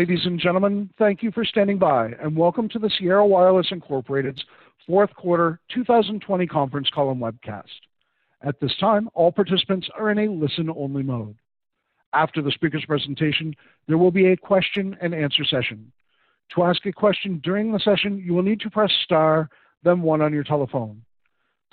Ladies and gentlemen, thank you for standing by, and welcome to the Sierra Wireless Incorporated's fourth quarter 2020 conference call and webcast. At this time, all participants are in a listen-only mode. After the speaker's presentation, there will be a question and answer session. To ask a question during the session, you will need to press star, then one on your telephone.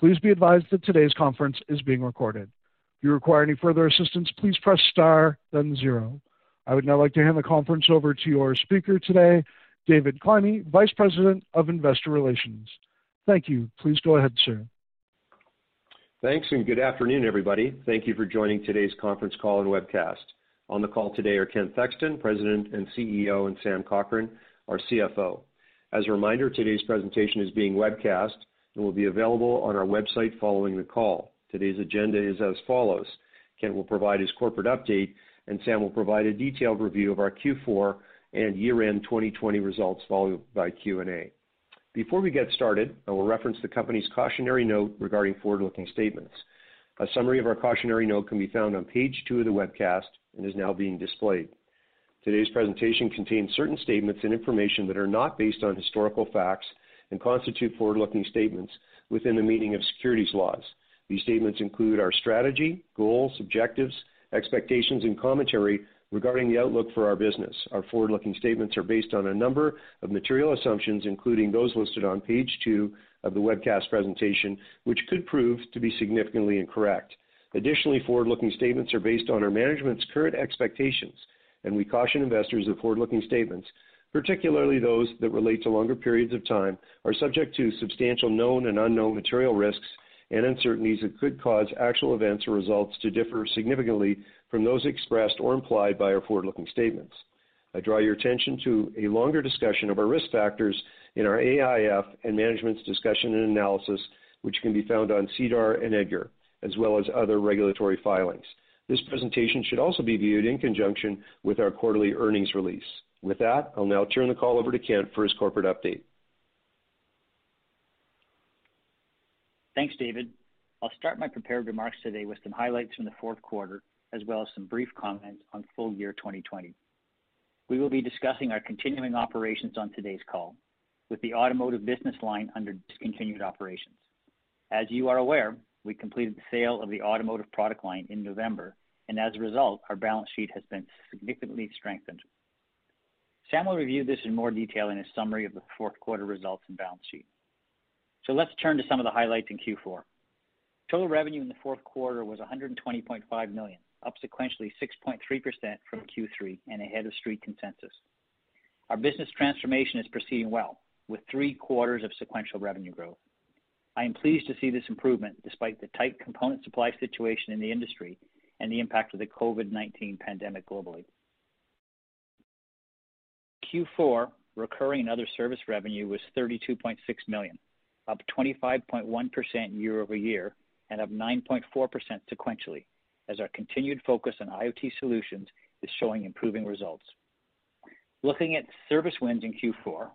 Please be advised that today's conference is being recorded. If you require any further assistance, please press star, then zero. I would now like to hand the conference over to your speaker today, David Climie, Vice President of Investor Relations. Thank you. Please go ahead, sir. Thanks, and good afternoon, everybody. Thank you for joining today's conference call and webcast. On the call today are Kent Thexton, President and CEO, and Sam Cochrane, our CFO. As a reminder, today's presentation is being webcast and will be available on our website following the call. Today's agenda is as follows. Ken will provide his corporate update, and Sam will provide a detailed review of our Q4 and year-end 2020 results, followed by Q&A. Before we get started, I will reference the company's cautionary note regarding forward-looking statements. A summary of our cautionary note can be found on page two of the webcast and is now being displayed. Today's presentation contains certain statements and information that are not based on historical facts and constitute forward-looking statements within the meaning of securities laws. These statements include our strategy, goals, objectives, expectations, and commentary regarding the outlook for our business. Our forward-looking statements are based on a number of material assumptions, including those listed on page two of the webcast presentation, which could prove to be significantly incorrect. Additionally, forward-looking statements are based on our management's current expectations, and we caution investors that forward-looking statements, particularly those that relate to longer periods of time, are subject to substantial known and unknown material risks and uncertainties that could cause actual events or results to differ significantly from those expressed or implied by our forward-looking statements. I draw your attention to a longer discussion of our risk factors in our AIF and management's discussion and analysis, which can be found on SEDAR and EDGAR, as well as other regulatory filings. This presentation should also be viewed in conjunction with our quarterly earnings release. With that, I'll now turn the call over to Kent for his corporate update. Thanks, David. I'll start my prepared remarks today with some highlights from the fourth quarter, as well as some brief comments on full year 2020. We will be discussing our continuing operations on today's call, with the automotive business line under discontinued operations. As you are aware, we completed the sale of the automotive product line in November, and as a result, our balance sheet has been significantly strengthened. Sam will review this in more detail in his summary of the fourth quarter results and balance sheet. So let's turn to some of the highlights in Q4. Total revenue in the fourth quarter was 120.5 million, up sequentially 6.3% from Q3 and ahead of street consensus. Our business transformation is proceeding well, with three quarters of sequential revenue growth. I am pleased to see this improvement despite the tight component supply situation in the industry and the impact of the COVID-19 pandemic globally. Q4 recurring and other service revenue was $32.6 million, up 25.1% year-over-year and up 9.4% sequentially, as our continued focus on IoT solutions is showing improving results. Looking at service wins in Q4,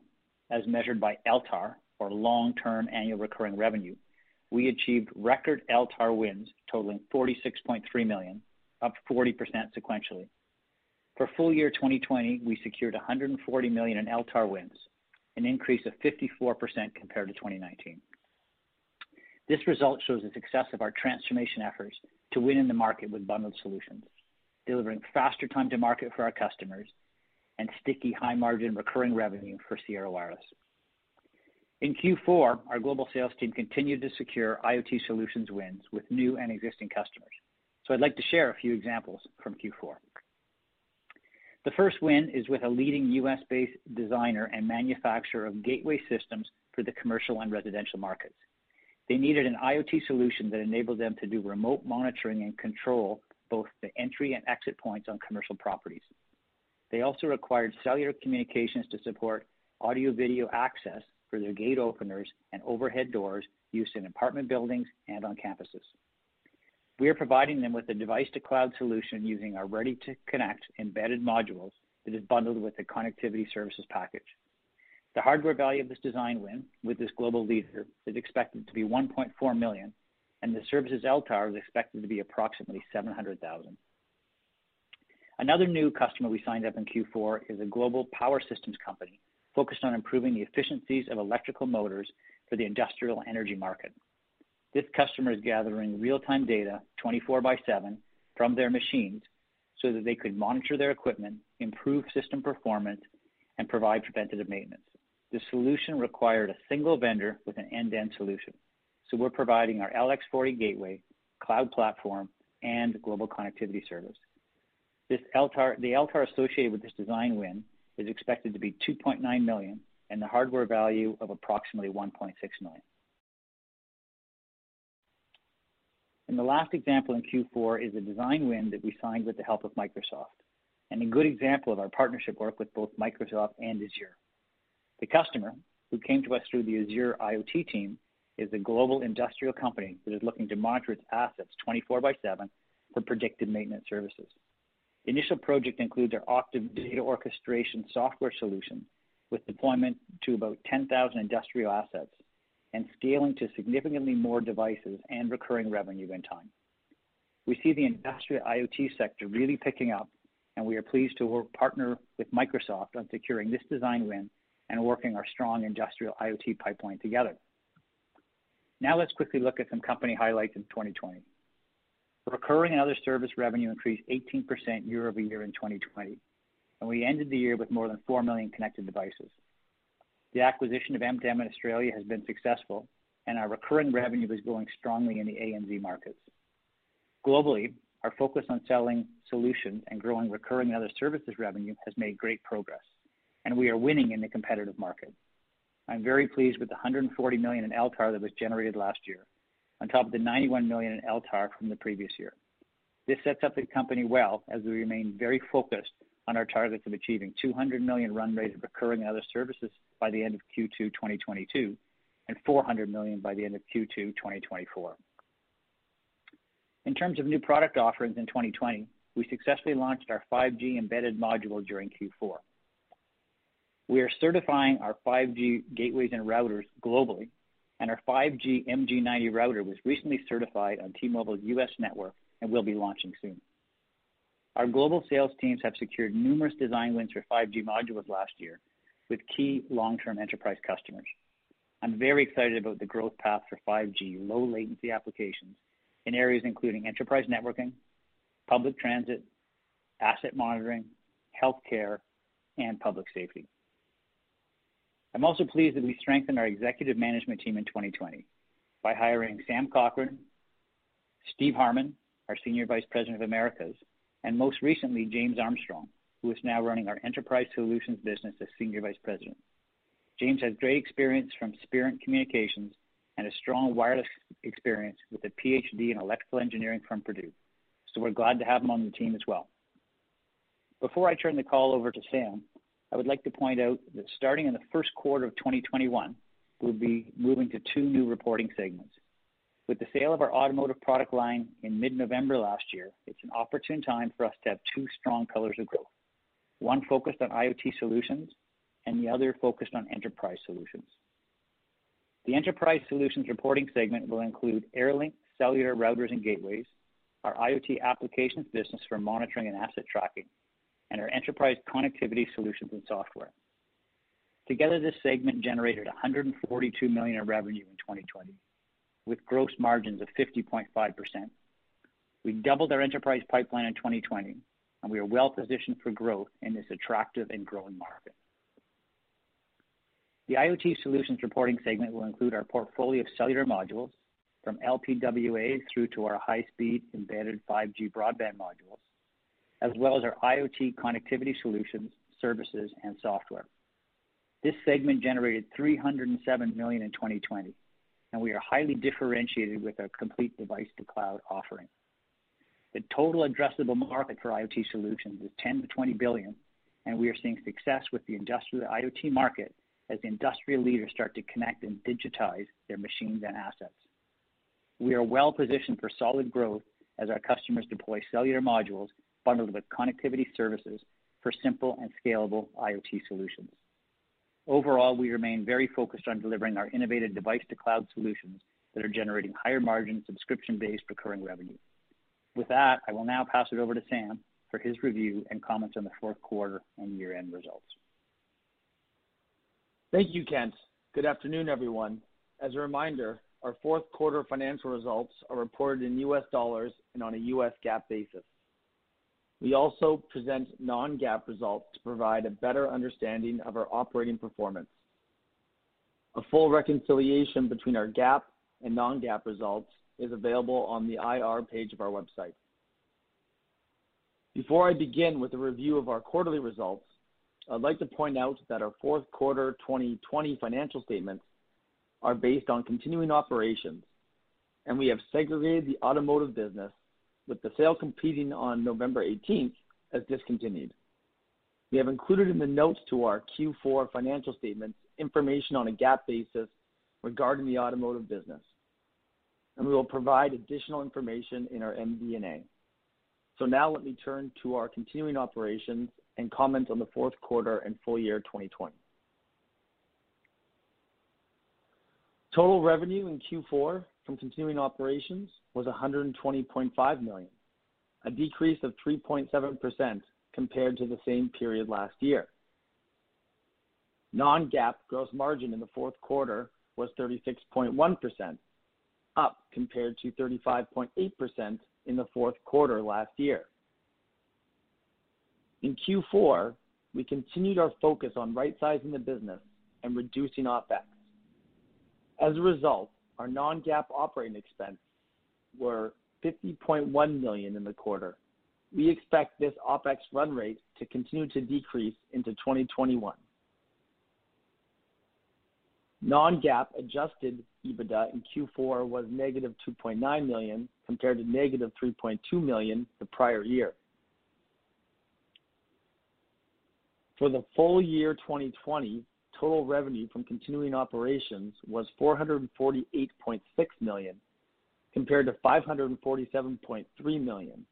as measured by LTAR, or long-term annual recurring revenue, we achieved record LTAR wins totaling 46.3 million, up 40% sequentially. For full year 2020, we secured 140 million in LTAR wins, an increase of 54% compared to 2019. This result shows the success of our transformation efforts to win in the market with bundled solutions, delivering faster time to market for our customers and sticky high-margin recurring revenue for Sierra Wireless. In Q4, our global sales team continued to secure IoT solutions wins with new and existing customers. So I'd like to share a few examples from Q4. The first win is with a leading U.S.-based designer and manufacturer of gateway systems for the commercial and residential markets. They needed an IoT solution that enabled them to do remote monitoring and control both the entry and exit points on commercial properties. They also required cellular communications to support audio-video access for their gate openers and overhead doors used in apartment buildings and on campuses. We are providing them with a device-to-cloud solution using our ready-to-connect embedded modules that is bundled with the connectivity services package. The hardware value of this design win with this global leader is expected to be 1.4 million, and the services LTAR is expected to be approximately 700,000. Another new customer we signed up in Q4 is a global power systems company focused on improving the efficiencies of electrical motors for the industrial energy market. This customer is gathering real-time data 24 by 7 from their machines so that they could monitor their equipment, improve system performance, and provide preventative maintenance. The solution required a single vendor with an end-to-end solution. So we're providing our LX40 gateway, cloud platform, and global connectivity service. This LTAR, the LTAR associated with this design win is expected to be 2.9 million and the hardware value of approximately $1.6 million. And the last example in Q4 is a design win that we signed with the help of Microsoft, and a good example of our partnership work with both Microsoft and Azure. The customer, who came to us through the Azure IoT team, is a global industrial company that is looking to monitor its assets 24 by 7 for predictive maintenance services. The initial project includes our Octave data orchestration software solution with deployment to about 10,000 industrial assets and scaling to significantly more devices and recurring revenue in time. We see the industrial IoT sector really picking up, and we are pleased to work partner with Microsoft on securing this design win and working our strong industrial IoT pipeline together. Now let's quickly look at some company highlights in 2020. Recurring and other service revenue increased 18% year-over-year in 2020, and we ended the year with more than 4 million connected devices. The acquisition of M2M in Australia has been successful, and our recurring revenue is growing strongly in the ANZ markets. Globally, our focus on selling solutions and growing recurring and other services revenue has made great progress, and we are winning in the competitive market. I'm very pleased with the 140 million in LTAR that was generated last year, on top of the 91 million in LTAR from the previous year. This sets up the company well as we remain very focused on our targets of achieving 200 million run rate of recurring and other services by the end of Q2 2022 and 400 million by the end of Q2 2024. In terms of new product offerings in 2020, we successfully launched our 5G embedded module during Q4. We are certifying our 5G gateways and routers globally, and our 5G MG90 router was recently certified on T-Mobile's U.S. network and will be launching soon. Our global sales teams have secured numerous design wins for 5G modules last year with key long-term enterprise customers. I'm very excited about the growth path for 5G low latency applications in areas including enterprise networking, public transit, asset monitoring, healthcare, and public safety. I'm also pleased that we strengthened our executive management team in 2020 by hiring Sam Cochrane, Steve Harmon, our Senior Vice President of Americas, and most recently, James Armstrong, who is now running our Enterprise Solutions business as Senior Vice President. James has great experience from Spirent Communications and a strong wireless experience with a PhD in electrical engineering from Purdue. So we're glad to have him on the team as well. Before I turn the call over to Sam, I would like to point out that starting in the first quarter of 2021, we'll be moving to two new reporting segments. With the sale of our automotive product line in mid-November last year, it's an opportune time for us to have two strong pillars of growth, one focused on IoT solutions and the other focused on enterprise solutions. The enterprise solutions reporting segment will include Airlink cellular routers and gateways, our IoT applications business for monitoring and asset tracking, and our enterprise connectivity solutions and software. Together, this segment generated $142 million in revenue in 2020, with gross margins of 50.5%. We doubled our enterprise pipeline in 2020, and we are well positioned for growth in this attractive and growing market. The IoT solutions reporting segment will include our portfolio of cellular modules, from LPWA through to our high-speed embedded 5G broadband modules, as well as our IoT connectivity solutions, services, and software. This segment generated 307 million in 2020, and we are highly differentiated with our complete device-to-cloud offering. The total addressable market for IoT solutions is $10 billion-$20 billion, and we are seeing success with the industrial IoT market as industrial leaders start to connect and digitize their machines and assets. We are well positioned for solid growth as our customers deploy cellular modules bundled with connectivity services for simple and scalable IoT solutions. Overall, we remain very focused on delivering our innovative device-to-cloud solutions that are generating higher margin, subscription-based recurring revenue. With that, I will now pass it over to Sam for his review and comments on the fourth quarter and year-end results. Thank you, Kent. Good afternoon, everyone. As a reminder, our fourth quarter financial results are reported in U.S. dollars and on a U.S. GAAP basis. We also present non-GAAP results to provide a better understanding of our operating performance. A full reconciliation between our GAAP and non-GAAP results is available on the IR page of our website. Before I begin with a review of our quarterly results, I'd like to point out that our fourth quarter 2020 financial statements are based on continuing operations, and we have segregated the automotive business with the sale completing on November 18th as discontinued. We have included in the notes to our Q4 financial statements information on a GAAP basis regarding the automotive business, and we will provide additional information in our MD&A. So now let me turn to our continuing operations and comment on the fourth quarter and full year 2020. Total revenue in Q4 from continuing operations was 120.5 million, a decrease of 3.7% compared to the same period last year. Non-GAAP gross margin in the fourth quarter was 36.1%, up compared to 35.8% in the fourth quarter last year. In Q4, we continued our focus on right-sizing the business and reducing OpEx. As a result, our non-GAAP operating expense were 50.1 million in the quarter. We expect this OpEx run rate to continue to decrease into 2021. Non-GAAP adjusted EBITDA in Q4 was negative $2.9 million, compared to negative $3.2 million the prior year. For the full year 2020, total revenue from continuing operations was 448.6 million, compared to 547.3 million.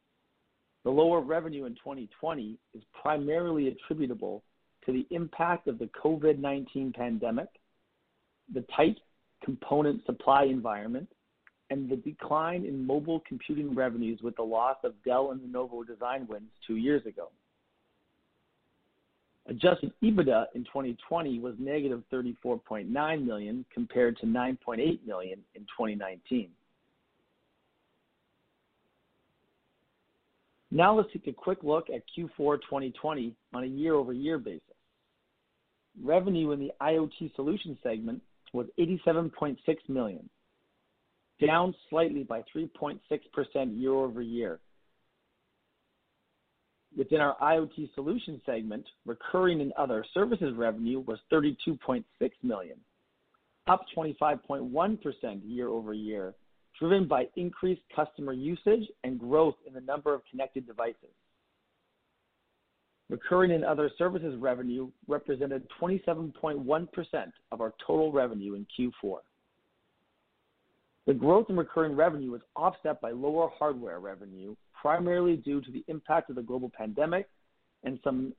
The lower revenue in 2020 is primarily attributable to the impact of the COVID-19 pandemic, the tight component supply environment, and the decline in mobile computing revenues with the loss of Dell and Lenovo design wins two years ago. Adjusted EBITDA in 2020 was negative $34.9 million, compared to 9.8 million in 2019. Now let's take a quick look at Q4 2020 on a year-over-year basis. Revenue in the IoT Solutions segment was 87.6 million, down slightly by 3.6% year-over-year. Within our IoT Solutions segment, recurring and other services revenue was 32.6 million, up 25.1% year-over-year, driven by increased customer usage and growth in the number of connected devices. Recurring and other services revenue represented 27.1% of our total revenue in Q4. The growth in recurring revenue was offset by lower hardware revenue, primarily due to the impact of the global pandemic and some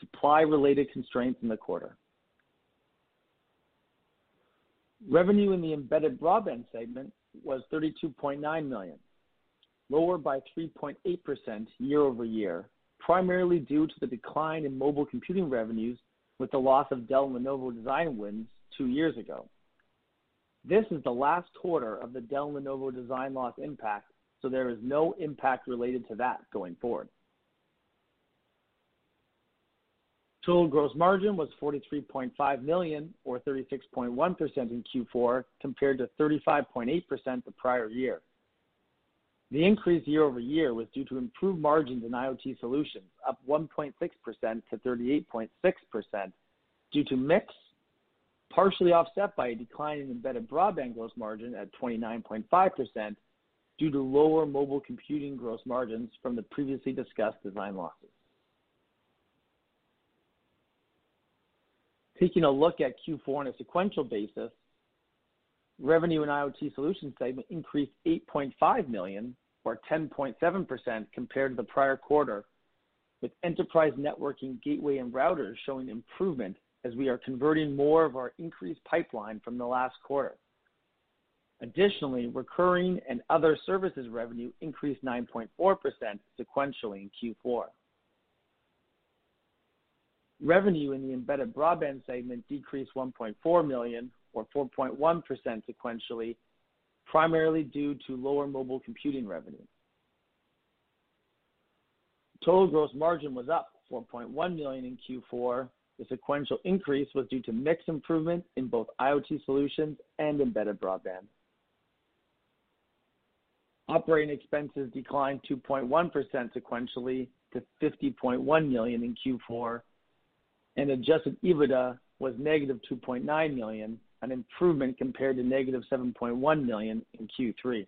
supply-related constraints in the quarter. Revenue in the embedded broadband segment was 32.9 million, lower by 3.8% year-over-year, primarily due to the decline in mobile computing revenues with the loss of Dell and Lenovo design wins two years ago. This is the last quarter of the Dell and Lenovo design loss impact, so there is no impact related to that going forward. Total gross margin was 43.5 million, or 36.1% in Q4, compared to 35.8% the prior year. The increase year-over-year was due to improved margins in IoT Solutions, up 1.6% to 38.6% due to mix, partially offset by a decline in embedded broadband gross margin at 29.5% due to lower mobile computing gross margins from the previously discussed design losses. Taking a look at Q4 on a sequential basis, revenue in IoT Solutions segment increased 8.5 million or 10.7% compared to the prior quarter, with enterprise networking, gateway, and routers showing improvement as we are converting more of our increased pipeline from the last quarter. Additionally, recurring and other services revenue increased 9.4% sequentially in Q4. Revenue in the embedded broadband segment decreased $1.4 million or 4.1% sequentially, primarily due to lower mobile computing revenue. Total gross margin was up 4.1 million in Q4. The sequential increase was due to mix improvement in both IoT Solutions and embedded broadband. Operating expenses declined 2.1% sequentially to 50.1 million in Q4, and adjusted EBITDA was negative $2.9 million, an improvement compared to negative $7.1 million in Q3.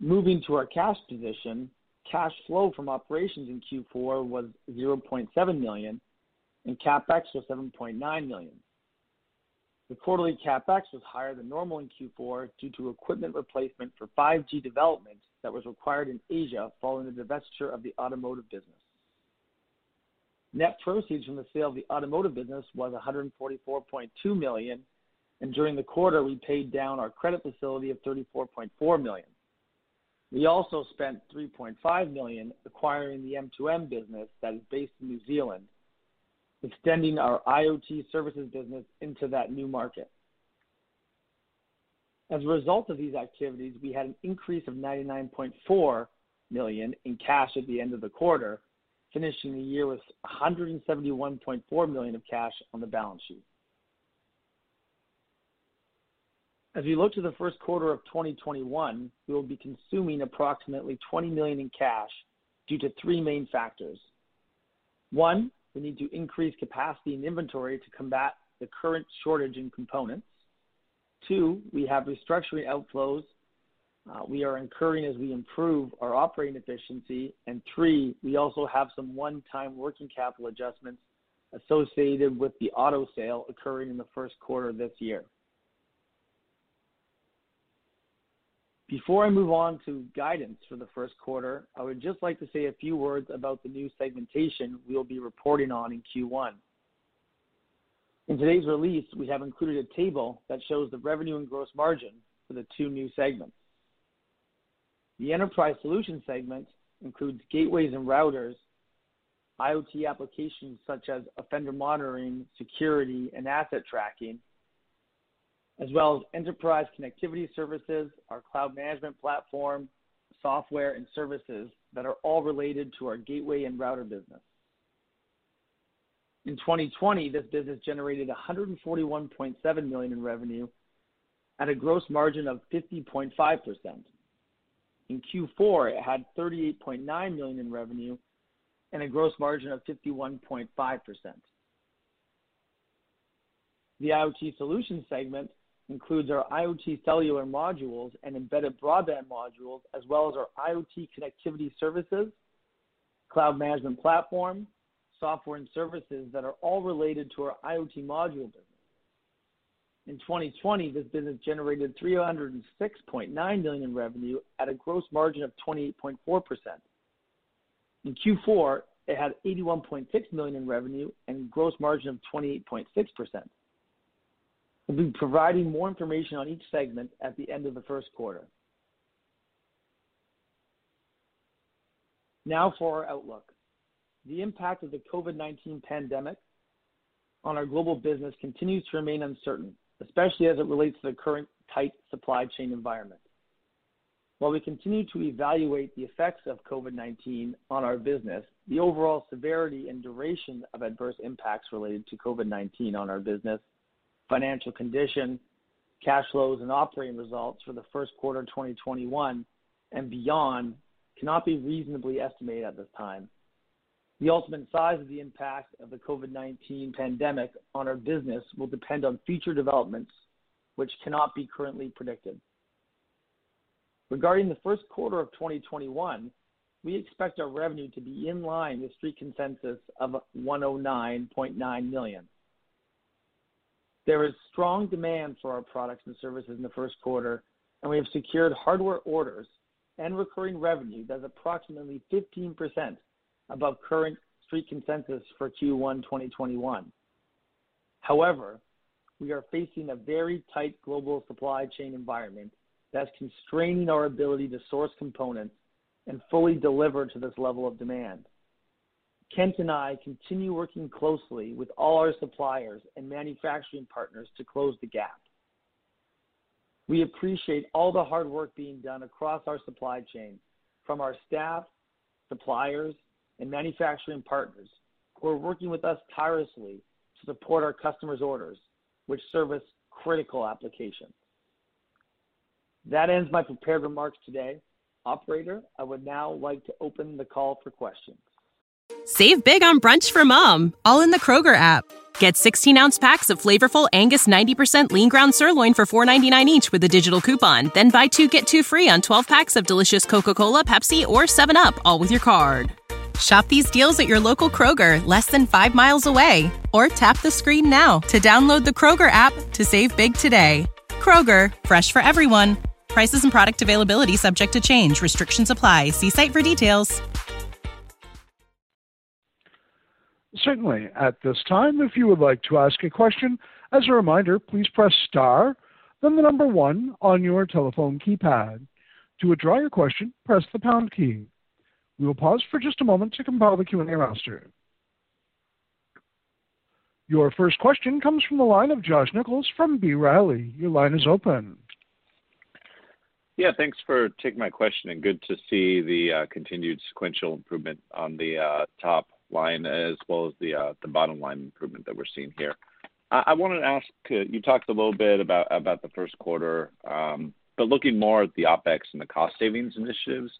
Moving to our cash position, cash flow from operations in Q4 was 0.7 million, and CapEx was 7.9 million. The quarterly CapEx was higher than normal in Q4 due to equipment replacement for 5G development that was required in Asia following the divestiture of the automotive business. Net proceeds from the sale of the automotive business was $144.2 million, and during the quarter, we paid down our credit facility of 34.4 million. We also spent 3.5 million acquiring the M2M business that is based in New Zealand, extending our IoT services business into that new market. As a result of these activities, we had an increase of 99.4 million in cash at the end of the quarter, finishing the year with $171.4 million of cash on the balance sheet. As we look to the first quarter of 2021, we will be consuming approximately 20 million in cash due to three main factors. One, we need to increase capacity and inventory to combat the current shortage in components. Two, we have restructuring outflows Uh, we are incurring as we improve our operating efficiency. Three, we also have some one-time working capital adjustments associated with the auto sale occurring in the first quarter of this year. Before I move on to guidance for the first quarter, I would just like to say a few words about the new segmentation we'll be reporting on in Q1. In today's release, we have included a table that shows the revenue and gross margin for the two new segments. The Enterprise Solutions segment includes gateways and routers, IoT applications such as offender monitoring, security, and asset tracking, as well as enterprise connectivity services, our cloud management platform, software, and services that are all related to our gateway and router business. In 2020, this business generated 141.7 million in revenue at a gross margin of 50.5%. In Q4, it had 38.9 million in revenue and a gross margin of 51.5%. The IoT Solutions segment includes our IoT cellular modules and embedded broadband modules, as well as our IoT connectivity services, cloud management platform, software, and services that are all related to our IoT module business. In 2020, this business generated 306.9 million in revenue at a gross margin of 28.4%. In Q4, it had 81.6 million in revenue and gross margin of 28.6%. We'll be providing more information on each segment at the end of the first quarter. Now for our outlook. The impact of the COVID-19 pandemic on our global business continues to remain uncertain, especially as it relates to the current tight supply chain environment. While we continue to evaluate the effects of COVID-19 on our business, the overall severity and duration of adverse impacts related to COVID-19 on our business, financial condition, cash flows, and operating results for the first quarter 2021 and beyond cannot be reasonably estimated at this time. The ultimate size of the impact of the COVID-19 pandemic on our business will depend on future developments, which cannot be currently predicted. Regarding the first quarter of 2021, we expect our revenue to be in line with street consensus of 109.9 million. There is strong demand for our products and services in the first quarter, and we have secured hardware orders and recurring revenue that's approximately 15% above current street consensus for Q1 2021. However, we are facing a very tight global supply chain environment that's constraining our ability to source components and fully deliver to this level of demand. Kent and I continue working closely with all our suppliers and manufacturing partners to close the gap. We appreciate all the hard work being done across our supply chain from our staff, suppliers, and manufacturing partners who are working with us tirelessly to support our customers' orders, which service critical applications. That ends my prepared remarks today. Operator, I would now like to open the call for questions. Save big on brunch for mom, all in the Kroger app. Get 16 ounce packs of flavorful Angus 90% lean ground sirloin for $4.99 each with a digital coupon. Then buy two get two free on 12 packs of delicious Coca Cola, Pepsi, or 7UP, all with your card. Shop these deals at your local Kroger, less than five miles away. Or tap the screen now to download the Kroger app to save big today. Kroger, fresh for everyone. Prices and product availability subject to change. Restrictions apply. See site for details. Certainly. At this time, if you would like to ask a question, as a reminder, please press star, then the number one on your telephone keypad. To withdraw your question, press the pound key. We will pause for just a moment to compile the Q&A roster. Your first question comes from the line of Josh Nichols from B. Riley. Your line is open. Yeah, thanks for taking my question, and good to see the uh, continued sequential improvement on the uh, top line as well as uh, the bottom line improvement that we're seeing here. I wanted to ask, you talked a little bit about the first quarter, um, but looking more at the OpEx and the cost savings initiatives,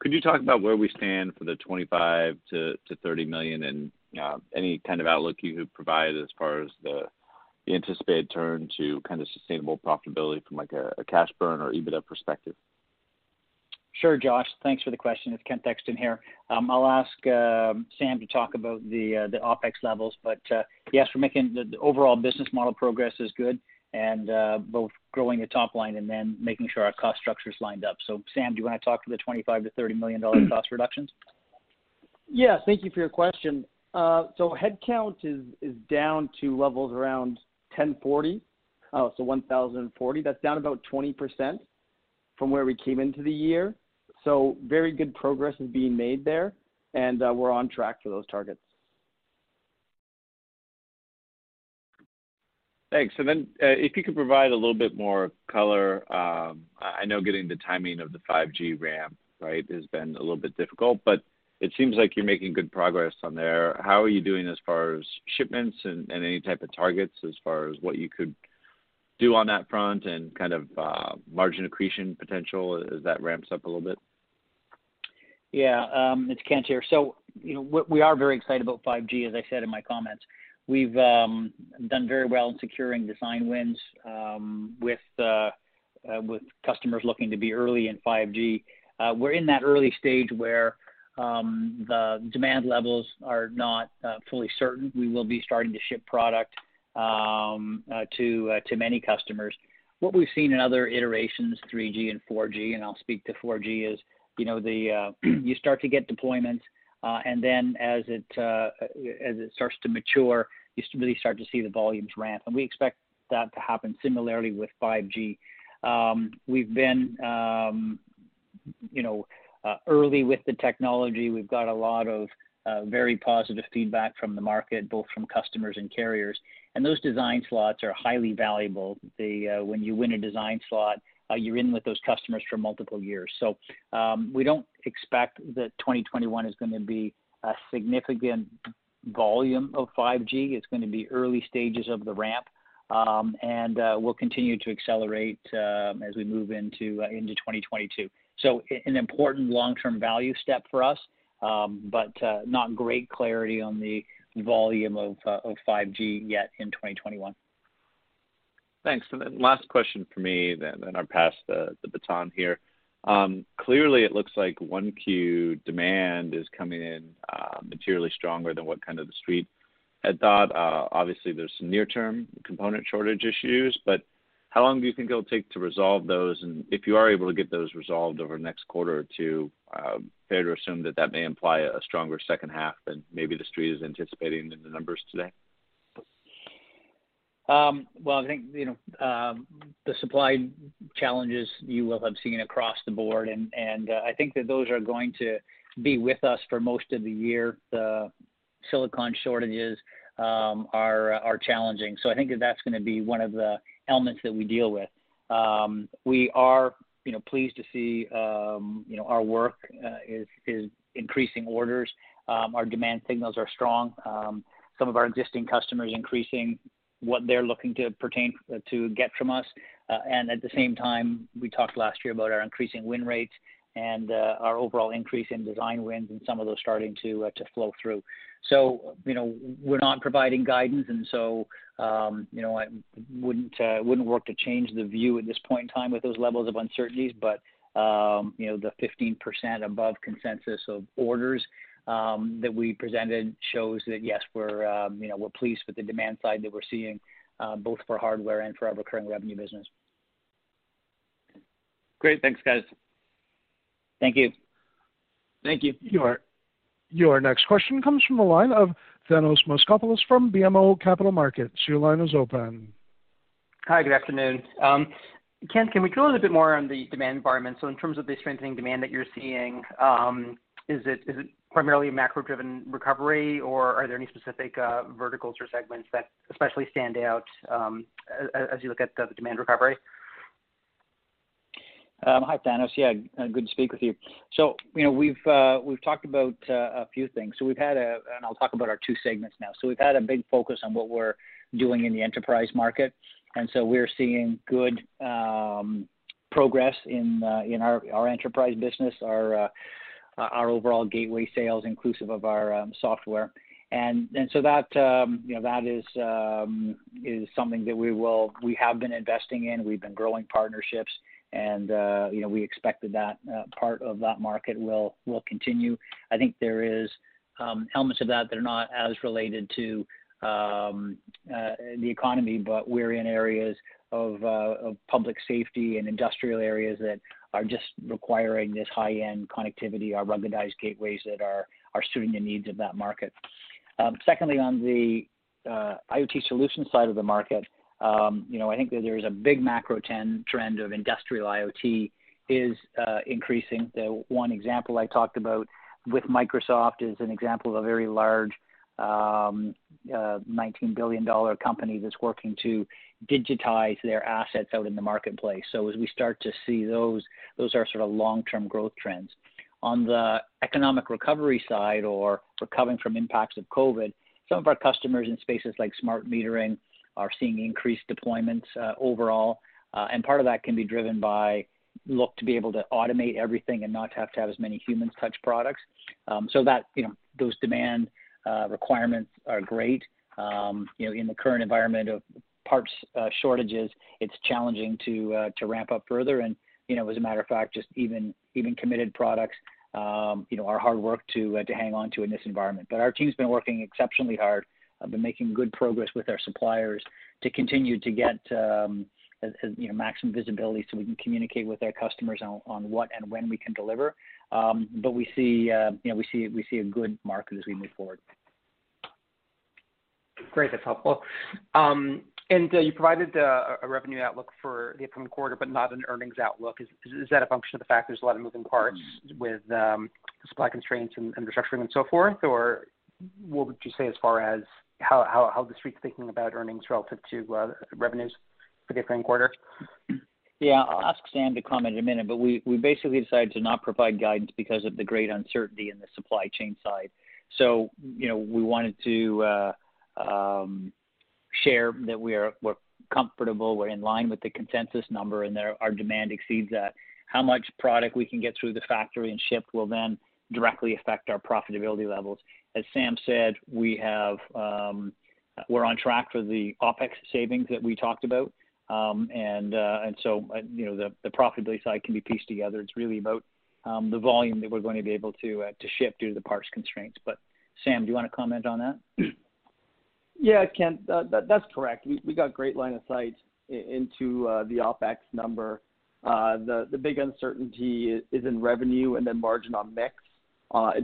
could you talk about where we stand for the $25 million-$30 million and uh, any kind of outlook you could provide as far as the anticipated turn to kind of sustainable profitability from like a cash burn or EBITDA perspective? Sure, Josh. Thanks for the question. It's Kent Thexton here. Um, I'll ask um, Sam to talk about the uh, the OpEx levels. But uh yes, we're making the overall business model progress is good and both growing the top line and then making sure our cost structure is lined up. So, Sam, do you want to talk to the $25 million-$30 million cost reductions? Yeah. Thank you for your question. Uh, so headcount is is down to levels around 1,040. That's down about 20% from where we came into the year. So very good progress is being made there, and we're on track for those targets. Thanks. And then uh, if you could provide a little bit more color, um, I know getting the timing of the 5G ramp, right, has been a little bit difficult, but it seems like you're making good progress on there. How are you doing as far as shipments and any type of targets as far as what you could do on that front and kind of uh, margin accretion potential as that ramps up a little bit? Yeah. Um, it's Kent here. So, you know, we are very excited about 5G, as I said in my comments. We've um, done very well in securing design wins um, with uh, uh, with customers looking to be early in 5G. Uh, we're in that early stage where um, the demand levels are not fully certain. We will be starting to ship product to to many customers. What we've seen in other iterations, 3G and 4G, and I'll speak to 4G, is you know, the you start to get deployments, Uh, and then as it uh, as it starts to mature, you really start to see the volumes ramp. And we expect that to happen similarly with 5G. Um, we've been, um, you know, uh, early with the technology. We've got a lot of very positive feedback from the market, both from customers and carriers. And those design slots are highly valuable. The When you win a design slot, Uh, you're in with those customers for multiple years. So um, we don't expect that 2021 is gonna be a significant volume of 5G. It's gonna be early stages of the ramp. Um, and uh, we'll continue to accelerate um, as we move into uh, into 2022. So An important long-term value step for us, um, but not great clarity on the volume of of 5G yet in 2021. Thanks. And then last question for me, then I'll pass the baton here. Um, clearly, it looks like 1Q demand is coming in uh, materially stronger than what kind of the street had thought. Uh, obviously, there's some near-term component shortage issues, but how long do you think it'll take to resolve those? And if you are able to get those resolved over the next quarter or two, uh, fair to assume that that may imply a stronger second half than maybe the street is anticipating in the numbers today? Um, well, I think you know um, the supply challenges you will have seen across the board, and and uh, I think that those are going to be with us for most of the year. The silicon shortages um, are are challenging, so I think that that's going to be one of the elements that we deal with. We are you know pleased to see you know our work uh, is is increasing orders. Our demand signals are strong. Some of our existing customers increasing what they're looking to pertain uh, to get from us. Uh, and at the same time, we talked last year about our increasing win rates and uh, our overall increase in design wins, and some of those starting to to flow through. So, you know, we're not providing guidance, and so, um, you know, I wouldn't wouldn't work to change the view at this point in time with those levels of uncertainties. But, um, you know, the 15% above consensus of orders that we presented shows that, yes, we're, um, you know, we're pleased with the demand side that we're seeing, uh, both for hardware and for our recurring revenue business. Great. Thanks, guys. Thank you. Thank you. Your, your next question comes from the line of Thanos Moschopoulos from BMO Capital Markets. Your line is open. Hi, good afternoon. Um, Ken, can we drill a little bit more on the demand environment? So in terms of the strengthening demand that you're seeing, um, is it is it primarily a macro-driven recovery, or are there any specific uh, verticals or segments that especially stand out um, as you look at the demand recovery? Um, hi, Thanos. Yeah, uh, good to speak with you. So, you know, we've uh, we've talked about a few things. So we've had a, and I'll talk about our two segments now. So we've had a big focus on what we're doing in the enterprise market, and so we're seeing good um, progress in in our our enterprise business. Our our overall gateway sales inclusive of our um, software. And so that um, you know that is um, something that we have been investing in. We've been growing partnerships, and uh, you know we expect that uh, part of that market will continue. I think there is elements of that that are not as related to uh, the economy, but we're in areas uh, of public safety and industrial areas that are just requiring this high-end connectivity, our ruggedized gateways that are, are suiting the needs of that market. Um, secondly, on the uh, IoT solution side of the market, um, you know, I think that there's a big macro trend of industrial IoT is uh, increasing. The one example I talked about with Microsoft is an example of a very large um, uh, $19 billion company that's working to digitize their assets out in the marketplace. So as we start to see those, those are sort of long-term growth trends. On the economic recovery side or recovering from impacts of COVID, some of our customers in spaces like smart metering are seeing increased deployments uh, overall. Uh, and part of that can be driven by look to be able to automate everything and not have to have as many humans touch products. Um, so that, you know, those demand requirements are great. Um, you know, in the current environment of parts uh, shortages, it's challenging to uh, to ramp up further. And you know, as a matter of fact, just even even committed products, um, you know, are hard work to uh, to hang on to in this environment. But our team's been working exceptionally hard. I've been making good progress with our suppliers to continue to get um, as, you know maximum visibility so we can communicate with our customers on, on what and when we can deliver. Um, but we see, uh, you know, we see we see a good market as we move forward. Great, that's helpful. Um, and uh, you provided uh, a revenue outlook for the upcoming quarter, but not an earnings outlook. Is, is that a function of the fact there's a lot of moving parts with um, supply constraints and, and restructuring and so forth, or what would you say as far as how, how, how the street's thinking about earnings relative to uh, revenues quarter? Yeah, I'll ask Sam to comment in a minute, but we, basically decided to not provide guidance because of the great uncertainty in the supply chain side. So, you know, we wanted to uh, um, share that we're comfortable, we're in line with the consensus number, and that our demand exceeds that. How much product we can get through the factory and shipped will then directly affect our profitability levels. As Sam said, we have um, we're on track for the OpEx savings that we talked about. Um, and uh, and so, uh, you know, the profitability side can be pieced together. It's really about um, the volume that we're going to be able to uh, to ship due to the parts constraints. But Sam, do you want to comment on that? Yeah, Kent, that's correct. We got great line of sight into the OpEx number. The big uncertainty is in revenue and then margin on mix.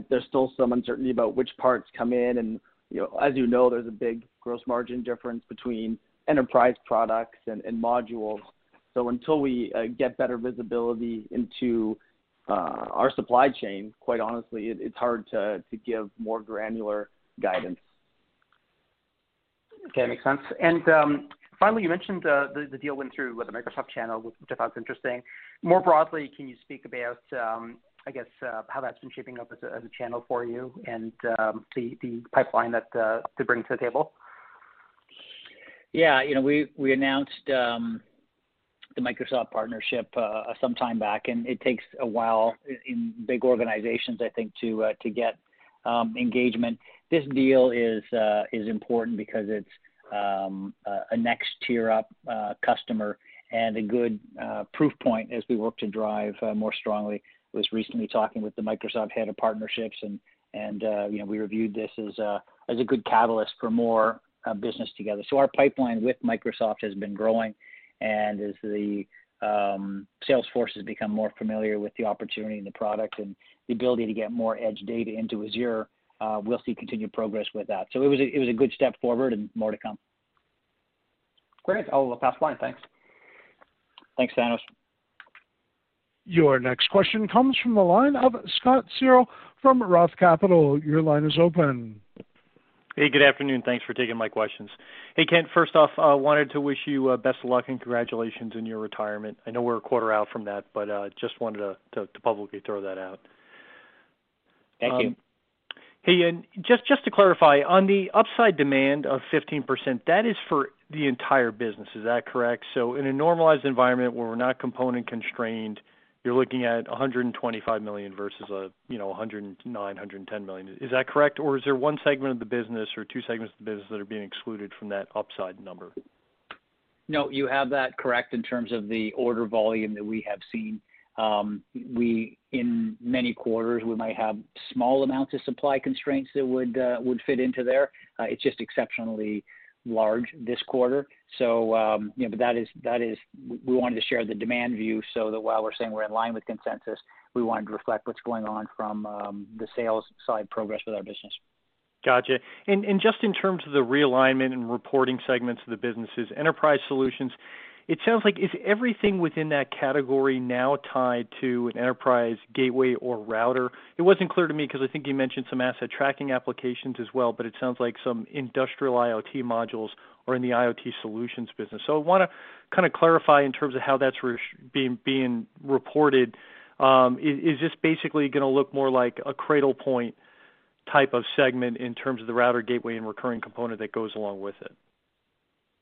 There's still some uncertainty about which parts come in, and, you know, as you know, there's a big gross margin difference between enterprise products and modules. So until we uh, get better visibility into uh, our supply chain, quite honestly, it's hard to to give more granular guidance. Okay, makes sense. And, um, finally, you mentioned uh, the the deal went through with the Microsoft channel, which I thought was interesting. More broadly, can you speak about, um, I guess, how that's been shaping up as a channel for you and um, the the pipeline that to bring to the table? Yeah, you know, we we announced um, the Microsoft partnership uh, uh, some time back, and it takes a while in big organizations, I think, to uh, get um, engagement. This deal is important because it's um, a next tier up customer and a good proof point as we work to drive more strongly. I was recently talking with the Microsoft head of partnerships, and you know, we reviewed this as a good catalyst for more Uh, business together. So our pipeline with Microsoft has been growing, and as the um, sales force has become more familiar with the opportunity and the product and the ability to get more edge data into Azure, uh, we'll see continued progress with that. So it was a good step forward and more to come. Great. I'll pass the line. Thanks. Thanks, Thanos. Your next question comes from the line of Scott Searle from Roth Capital. Your line is open. Hey, good afternoon. Thanks for taking my questions. Hey, Kent, first off, I wanted to wish you uh, best of luck and congratulations in your retirement. I know we're a quarter out from that, but uh, just wanted to publicly throw that out. Thank you. Um, hey, and just to clarify, on the upside demand of 15%, that is for the entire business, is that correct? So in a normalized environment where we're not component constrained, you're looking at 125 million versus, a, you know, $109 million-$110 million. Is that correct? Or is there one segment of the business or two segments of the business that are being excluded from that upside number? No, you have that correct in terms of the order volume that we have seen. Um, we, in many quarters, we might have small amounts of supply constraints that would uh, fit into there. Uh, it's just exceptionally large this quarter. So, um, you know, but that is, that is... We wanted to share the demand view so that while we're saying we're in line with consensus, we wanted to reflect what's going on from um, the sales side progress with our business. Gotcha. And, and just in terms of the realignment and reporting segments of the businesses, enterprise solutions, it sounds like, is everything within that category now tied to an enterprise gateway or router? It wasn't clear to me because I think you mentioned some asset tracking applications as well, but it sounds like some industrial IoT modules are in the IoT solutions business. So I wanna kind of clarify in terms of how that's being being reported. Um, is this basically gonna look more like a Cradlepoint type of segment in terms of the router gateway and recurring component that goes along with it?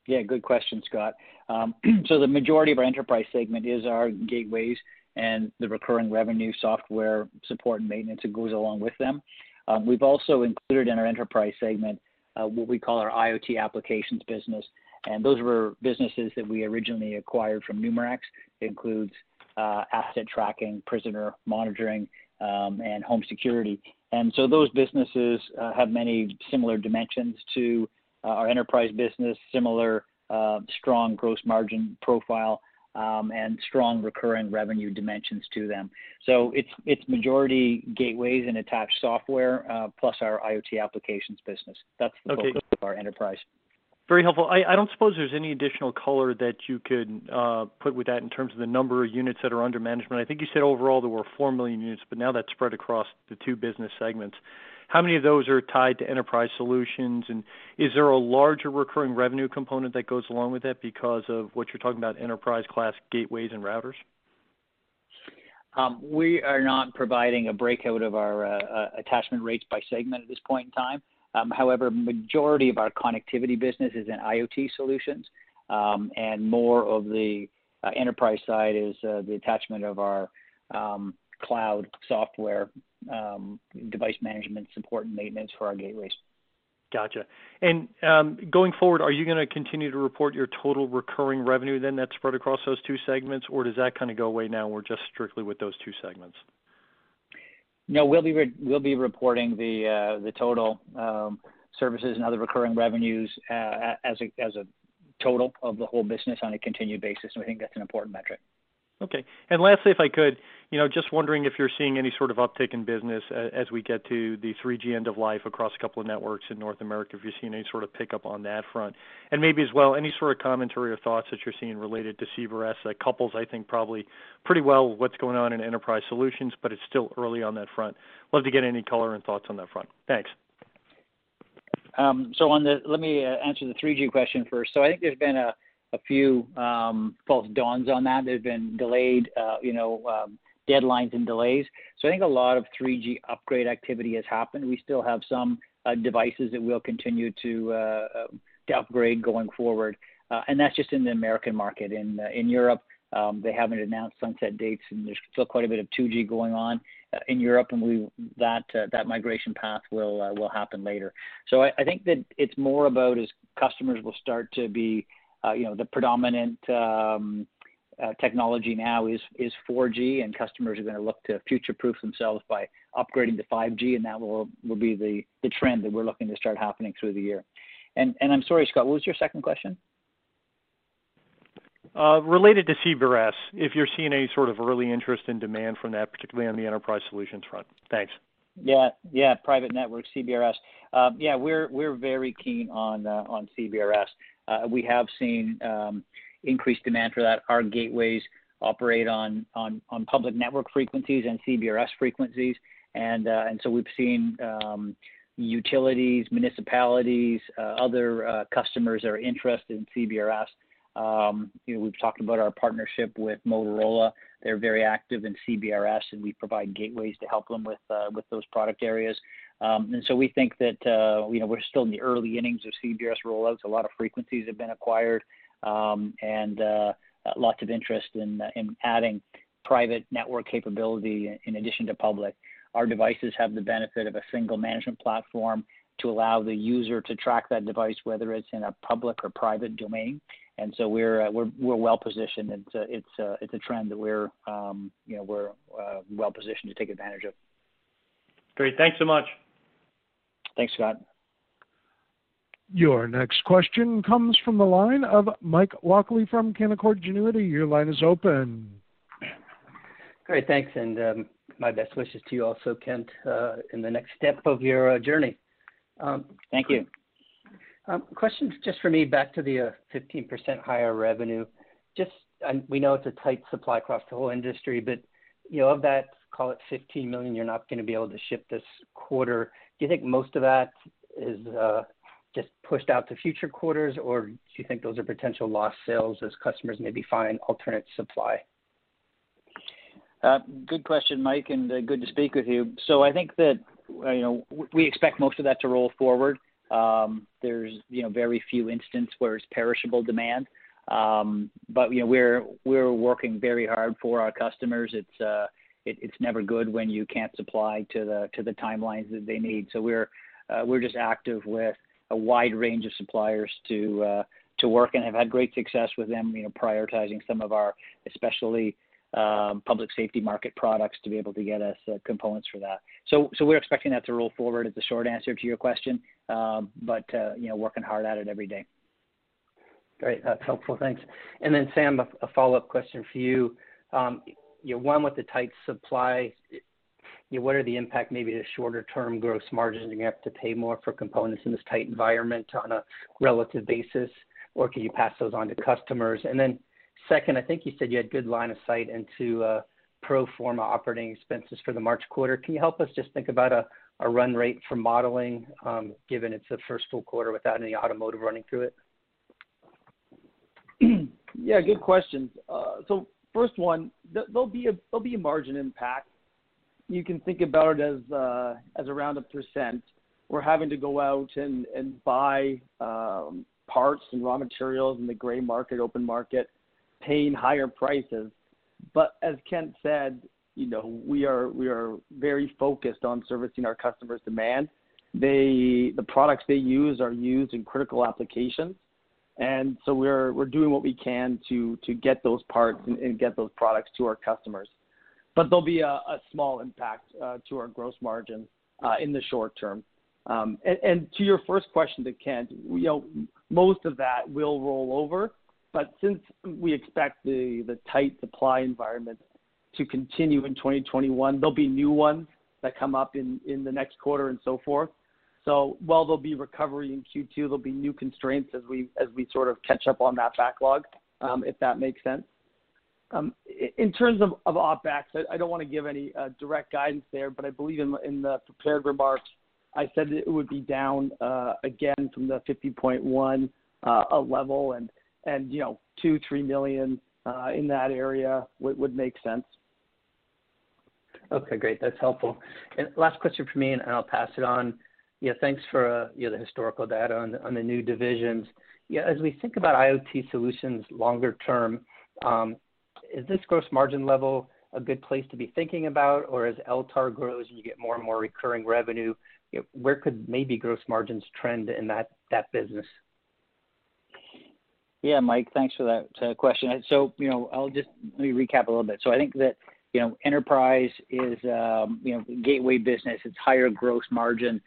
Yeah, good question, Scott. Um, so the majority of our enterprise segment is our gateways and the recurring revenue software support and maintenance that goes along with them. Um, we've also included in our enterprise segment uh, what we call our IoT applications business, and those were businesses that we originally acquired from Numerex. It includes uh, asset tracking, prisoner monitoring, um, and home security. And so those businesses uh, have many similar dimensions to Uh, our enterprise business, similar uh, strong gross margin profile, um, and strong recurring revenue dimensions to them. So it's it's majority gateways and attached software uh, plus our IoT applications business. That's the focus of our enterprise. Very helpful. I I don't suppose there's any additional color that you could put with that in terms of the number of units that are under management. I think you said overall there were 4 million units, but now that's spread across the two business segments. How many of those are tied to enterprise solutions? And is there a larger recurring revenue component that goes along with that because of what you're talking about, enterprise class gateways and routers? Um, we are not providing a breakout of our uh, uh, attachment rates by segment at this point in time. Um, however, majority of our connectivity business is in IoT solutions, um, and more of the uh, enterprise side is the attachment of our cloud software, um, device management, support, and maintenance for our gateways. Gotcha. And um, going forward, are you going to continue to report your total recurring revenue then that's spread across those two segments, or does that kind of go away now? We're just strictly with those two segments. No, we'll be re- we'll be reporting the uh, the total um, services and other recurring revenues uh, as a as a total of the whole business on a continued basis, and we think that's an important metric. Okay. And lastly, if I could, you know, just wondering if you're seeing any sort of uptick in business as we get to the 3G end of life across a couple of networks in North America, if you're seeing any sort of pickup on that front. And maybe as well, any sort of commentary or thoughts that you're seeing related to CBRS that couples, I think, probably pretty well with what's going on in enterprise solutions, but it's still early on that front. Love to get any color and thoughts on that front. Thanks. Um, so on the, let me uh, answer the 3G question first. So I think there's been a, a few um, false dawns on that. There's been delayed, uh, you know, um, deadlines and delays. So I think a lot of 3G upgrade activity has happened. We still have some uh, devices that we'll continue to, uh, to upgrade going forward, uh, and that's just in the American market. In uh, in Europe, um, they haven't announced sunset dates, and there's still quite a bit of 2G going on uh, in Europe, and we that that migration path will will happen later. So I, I, think that it's more about as customers will start to be uh, you know, the predominant um, uh, technology now is is 4G, and customers are going to look to future-proof themselves by upgrading to 5G, and that will will be the the trend that we're looking to start happening through the year. And and I'm sorry, Scott, what was your second question? Uh, related to CBRS, if you're seeing any sort of early interest in demand from that, particularly on the enterprise solutions front. Thanks. Yeah, yeah, private network CBRS. Uh, yeah, we're we're very keen on uh, on CBRS. Uh, we have seen um, increased demand for that. Our gateways operate on, on, on public network frequencies and CBRS frequencies. And, uh, and so we've seen um, utilities, municipalities, uh, other uh, customers that are interested in CBRS. Um, you know, we've talked about our partnership with Motorola. They're very active in CBRS, and we provide gateways to help them with uh, with those product areas. Um, and so we think that uh, you know we're still in the early innings of CBRS rollouts. A lot of frequencies have been acquired, um, and uh, lots of interest in uh, in adding private network capability in addition to public. Our devices have the benefit of a single management platform to allow the user to track that device, whether it's in a public or private domain. And so we're uh, we're we're well positioned. It's a it's a, it's a trend that we're um, you know we're uh, well positioned to take advantage of. Great, thanks so much. Thanks, Scott. Your next question comes from the line of Mike Walkley from Canaccord Genuity. Your line is open. Great, thanks, and um, my best wishes to you also, Kent, uh, in the next step of your uh, journey. Um, Thank you. Um, question just for me, back to the uh, 15% higher revenue. Just we know it's a tight supply across the whole industry, but you know, of that, call it 15 million, you're not going to be able to ship this quarter. Do you think most of that is uh, just pushed out to future quarters, or do you think those are potential lost sales as customers maybe find alternate supply? Uh, good question, Mike, and uh, good to speak with you. So I think that you know we expect most of that to roll forward. Um, there's you know very few instances where it's perishable demand, um, but you know we're working very hard for our customers. It's it, it's never good when you can't supply to the to the timelines that they need. So we're uh, we're just active with a wide range of suppliers to uh, to work and have had great success with them. You know, prioritizing some of our especially um, public safety market products to be able to get us uh, components for that. So so we're expecting that to roll forward. It's a short answer to your question, um, but uh, you know, working hard at it every day. Great, that's helpful. Thanks. And then Sam, a, a follow-up question for you. Um, you know, one with the tight supply, you know, what are the impact maybe to shorter term gross margins? You're gonna have to pay more for components in this tight environment on a relative basis, or can you pass those on to customers? And then second, I think you said you had good line of sight into uh, pro forma operating expenses for the March quarter. Can you help us just think about a, run rate for modeling, um, given it's the first full quarter without any automotive running through it? Yeah, good questions. Uh, so First one, there'll be a there'll be a margin impact. You can think about it as uh, around a percent. We're having to go out and and buy um, parts and raw materials in the gray market, open market, paying higher prices. But As Kent said, you know, we are we are very focused on servicing our customers' demand. they the products they use are used in critical applications, and so we're we're doing what we can to to get those parts and, and get those products to our customers. But there'll be a, a small impact uh, to our gross margin uh, in the short term. Um, and, and to your first question to Kent, you know, most of that will roll over, but since we expect the the tight supply environment to continue in 2021, there'll be new ones that come up in in the next quarter and so forth. So while there'll be recovery in Q2, there'll be new constraints as we as we sort of catch up on that backlog, um, if that makes sense. Um, in terms of, of OpEx, I, I don't want to give any uh, direct guidance there, but I believe in, in the prepared remarks, I said it would be down uh, again from the 50.1 uh, level, and and you know two three million in that area would, would make sense. Okay, great. That's helpful. And last question for me, and I'll pass it on. Yeah, thanks for uh, the historical data on the, new divisions. Yeah, as we think about IoT solutions longer term, um, is this gross margin level a good place to be thinking about? Or as LTAR grows and you get more and more recurring revenue, where could maybe gross margins trend in that, business? Yeah, Mike, thanks for that uh, question. So, you know, I'll just let me recap a little bit. So I think that, you know, enterprise is, um, you know, gateway business. It's higher gross margin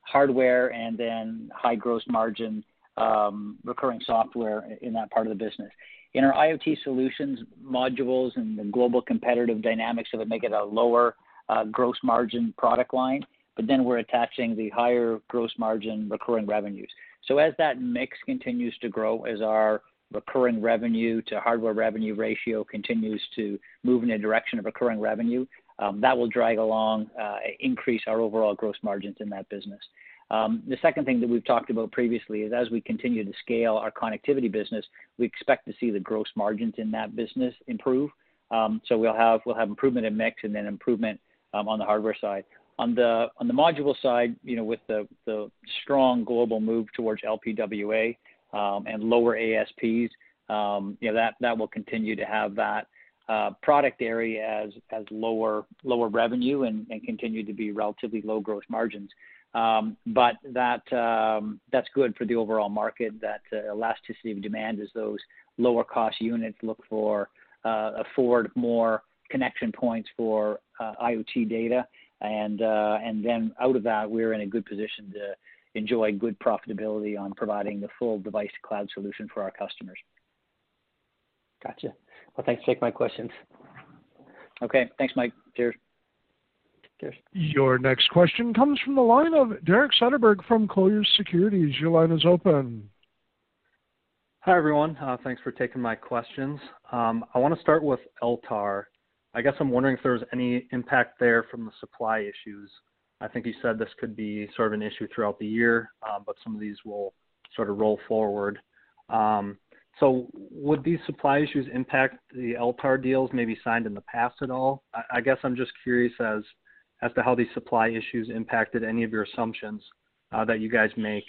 hardware and then high gross margin um, recurring software in that part of the business. In our IoT solutions, modules and the global competitive dynamics of it make it a lower uh, gross margin product line, but then we're attaching the higher gross margin recurring revenues. So as that mix continues to grow, as our recurring revenue to hardware revenue ratio continues to move in the direction of recurring revenue, um, that will drag along, uh, increase our overall gross margins in that business. Um, the second thing that we've talked about previously is as we continue to scale our connectivity business, we expect to see the gross margins in that business improve. Um, so we'll have improvement in mix and then improvement um, on the hardware side. On the module side, you know, with the strong global move towards LPWA um, and lower ASPs, um, you know that will continue to have that product area as lower revenue and, continue to be relatively low gross margins. Um, but um, that's good for the overall market. That uh, elasticity of demand as those lower cost units look for uh, afford more connection points for uh, IoT data, uh, then out of that we're in a good position to enjoy good profitability on providing the full device cloud solution for our customers. Gotcha. Well, thanks for taking my questions. Okay. Thanks, Mike. Cheers. Cheers. Your next question comes from the line of Derek Soderberg from Colliers Securities. Your line is open. Hi, everyone. Uh, thanks for taking my questions. Um, I want to start with LTAR. I guess I'm wondering if there's any impact there from the supply issues. I think you said this could be sort of an issue throughout the year, um, but some of these will sort of roll forward. Um, so would these supply issues impact the LTAR deals maybe signed in the past at all? I guess I'm just curious as to how these supply issues impacted any of your assumptions uh, that you guys make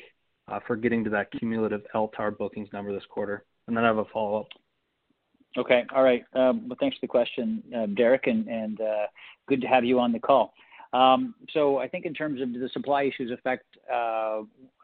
uh, for getting to that cumulative LTAR bookings number this quarter. And then I have a follow-up. Okay. All right. Um, well, thanks for the question, uh, Derek, and, and uh, good to have you on the call. Um, so I think in terms of the supply issues affect,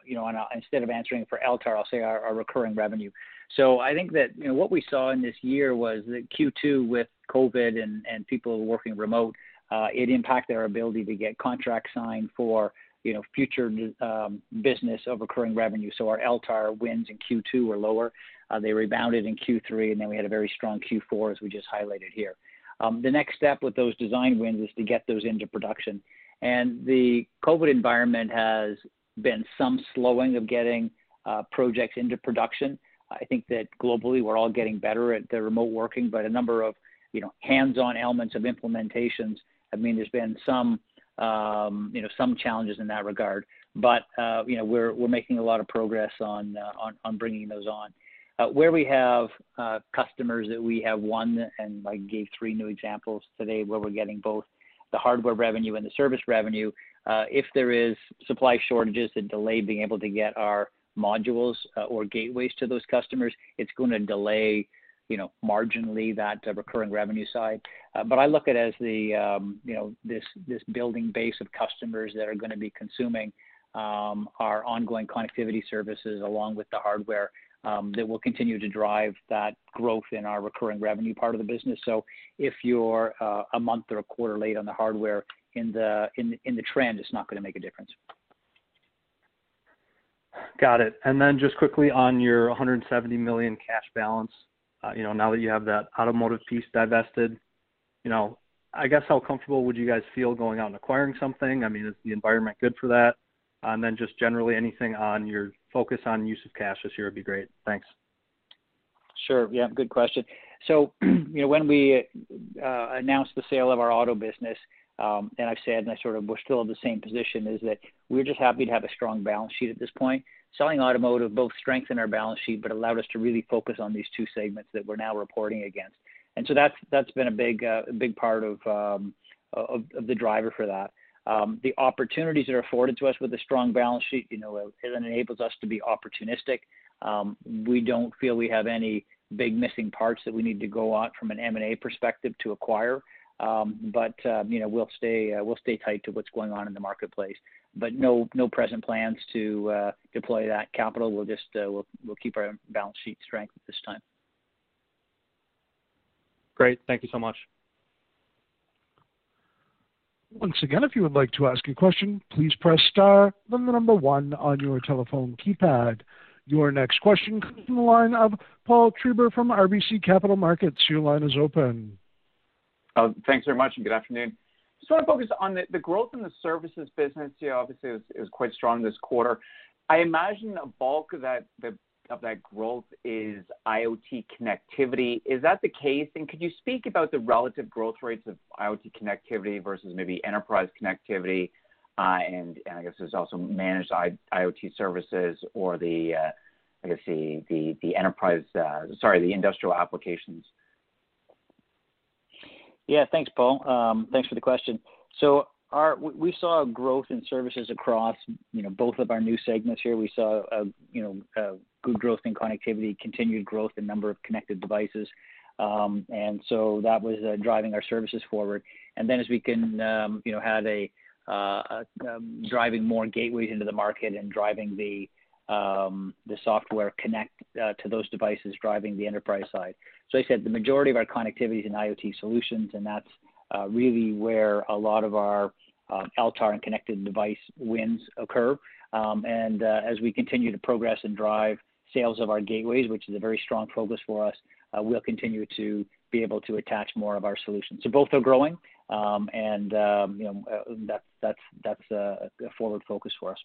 you know, instead of answering for LTAR, I'll say our, recurring revenue. So I think that you know what we saw in this year was that Q2 with COVID and, and people working remote, uh, it impacted our ability to get contracts signed for you know future um, business of recurring revenue. So our LTAR wins in Q2 were lower. Uh, they rebounded in Q3, and then we had a very strong Q4 as we just highlighted here. Um, the next step with those design wins is to get those into production. And the COVID environment has been some slowing of getting uh, projects into production. I think that globally we're all getting better at the remote working, but a number of you know hands-on elements of implementations. I mean, there's been some um, you know some challenges in that regard, but uh, you know we're we're making a lot of progress on uh, on on bringing those on. Uh, where we have uh, customers that we have won, and I gave three new examples today where we're getting both the hardware revenue and the service revenue. Uh, if there is supply shortages that delay being able to get our modules uh, or gateways to those customers, it's going to delay you know, marginally that uh, recurring revenue side. Uh, but I look at it as the, um, you know, this this building base of customers that are gonna be consuming um, our ongoing connectivity services along with the hardware um, that will continue to drive that growth in our recurring revenue part of the business. So, if you're uh, a month or a quarter late on the hardware in the in in the trend, it's not gonna make a difference. Got it. And then just quickly on your 170 million cash balance, uh, you know, now that you have that automotive piece divested, you know, I guess how comfortable would you guys feel going out and acquiring something? I mean, is the environment good for that? Uh, and then just generally anything on your focus on use of cash this year would be great. Thanks. Sure. Yeah, good question. So, you know, when we uh, announced the sale of our auto business, Um, and I've said, and I sort of we're still in the same position, is that we're just happy to have a strong balance sheet at this point. Selling automotive both strengthened our balance sheet, but allowed us to really focus on these two segments that we're now reporting against. And so that's that's been a big uh, big part um, of the driver for that. Um, the opportunities that are afforded to us with a strong balance sheet, you know, it enables us to be opportunistic. We don't feel we have any big missing parts that we need to go out from an M&A perspective to acquire. Um, but um, you know, uh, we'll stay tight to what's going on in the marketplace. But no present plans to uh, deploy that capital. We'll just uh, keep our balance sheet strength at this time. Great. Thank you so much. Once again, if you would like to ask a question, please press star, then the number one on your telephone keypad. Your next question comes from the line of Paul Treiber from RBC Capital Markets. Your line is open. Thanks very much, and good afternoon. Just wanna focus on the growth in the services business. You know, obviously it was quite strong this quarter. I imagine a bulk of that growth is IoT connectivity. Is that the case? And could you speak about the relative growth rates of IoT connectivity versus maybe enterprise connectivity, and I guess there's also managed IoT services or the uh I guess the enterprise uh sorry, the industrial applications? Yeah. Thanks, Paul. Um, thanks for the question. So our, we saw growth in services across, you know, both of our new segments here. We saw, uh, you know, uh, good growth in connectivity, continued growth in number of connected devices. Um, and so that was uh, driving our services forward. And then as we can, um, you know, had a um, driving more gateways into the market and driving the Um, software connect uh, to those devices, driving the enterprise side. So I said the majority of our connectivity is in IoT solutions, and that's uh, really where a lot of our um, LTAR and connected device wins occur. Um, and uh, as we continue to progress and drive sales of our gateways, which is a very strong focus for us, we'll continue to be able to attach more of our solutions. So both are growing, um, and you know, that's a forward focus for us.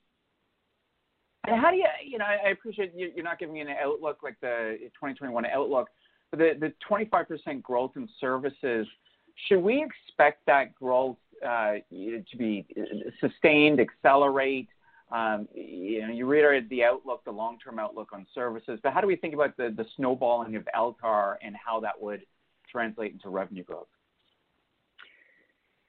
And how do you you know, I appreciate you're not giving an outlook like the 2021 outlook, but the 25% growth in services, should we expect that growth uh, to be uh, sustained, accelerate? Um, you know, you reiterated the outlook, the long-term outlook on services, but how do we think about the the snowballing of LTAR and how that would translate into revenue growth?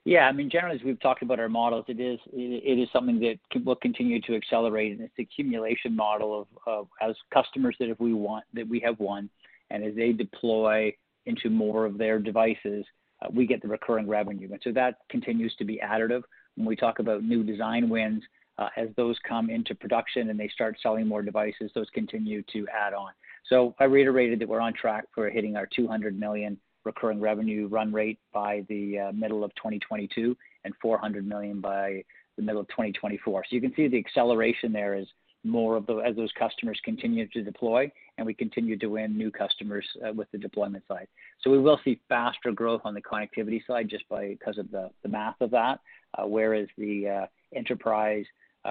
Yeah. I mean, generally, as we've talked about our models, it is, it is something that will continue to accelerate, and it's the accumulation model of as customers that if we want, that we have won, and as they deploy into more of their devices, uh, we get the recurring revenue. And so that continues to be additive. When we talk about new design wins, uh, as those come into production and they start selling more devices, those continue to add on. So I reiterated that we're on track for hitting our 200 million recurring revenue run rate by the uh, middle of 2022 and 400 million by the middle of 2024. So You can see the acceleration there is more of the, as those customers continue to deploy, and we continue to win new customers uh, with the deployment side. So we will see faster growth on the connectivity side just by because of the the math of that. Uh, whereas the enterprise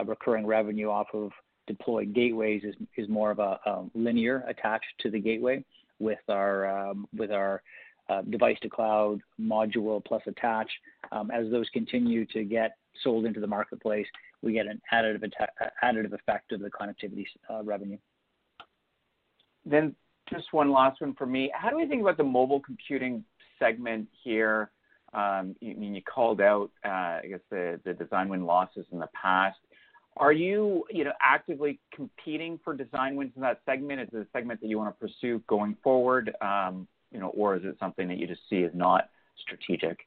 recurring revenue off of deployed gateways is is more of a linear attached to the gateway with our um, with our Uh, device to cloud module plus attach. Um, as those continue to get sold into the marketplace, we get an additive uh, effect of the connectivity uh, revenue. Then just one last one for me. How do we think about the mobile computing segment here? Um, I mean, you called out, I guess the design win losses in the past. Are you you know, actively competing for design wins in that segment? Is it a segment that you wanna pursue going forward? Um, You know, or is it something that you just see as not strategic?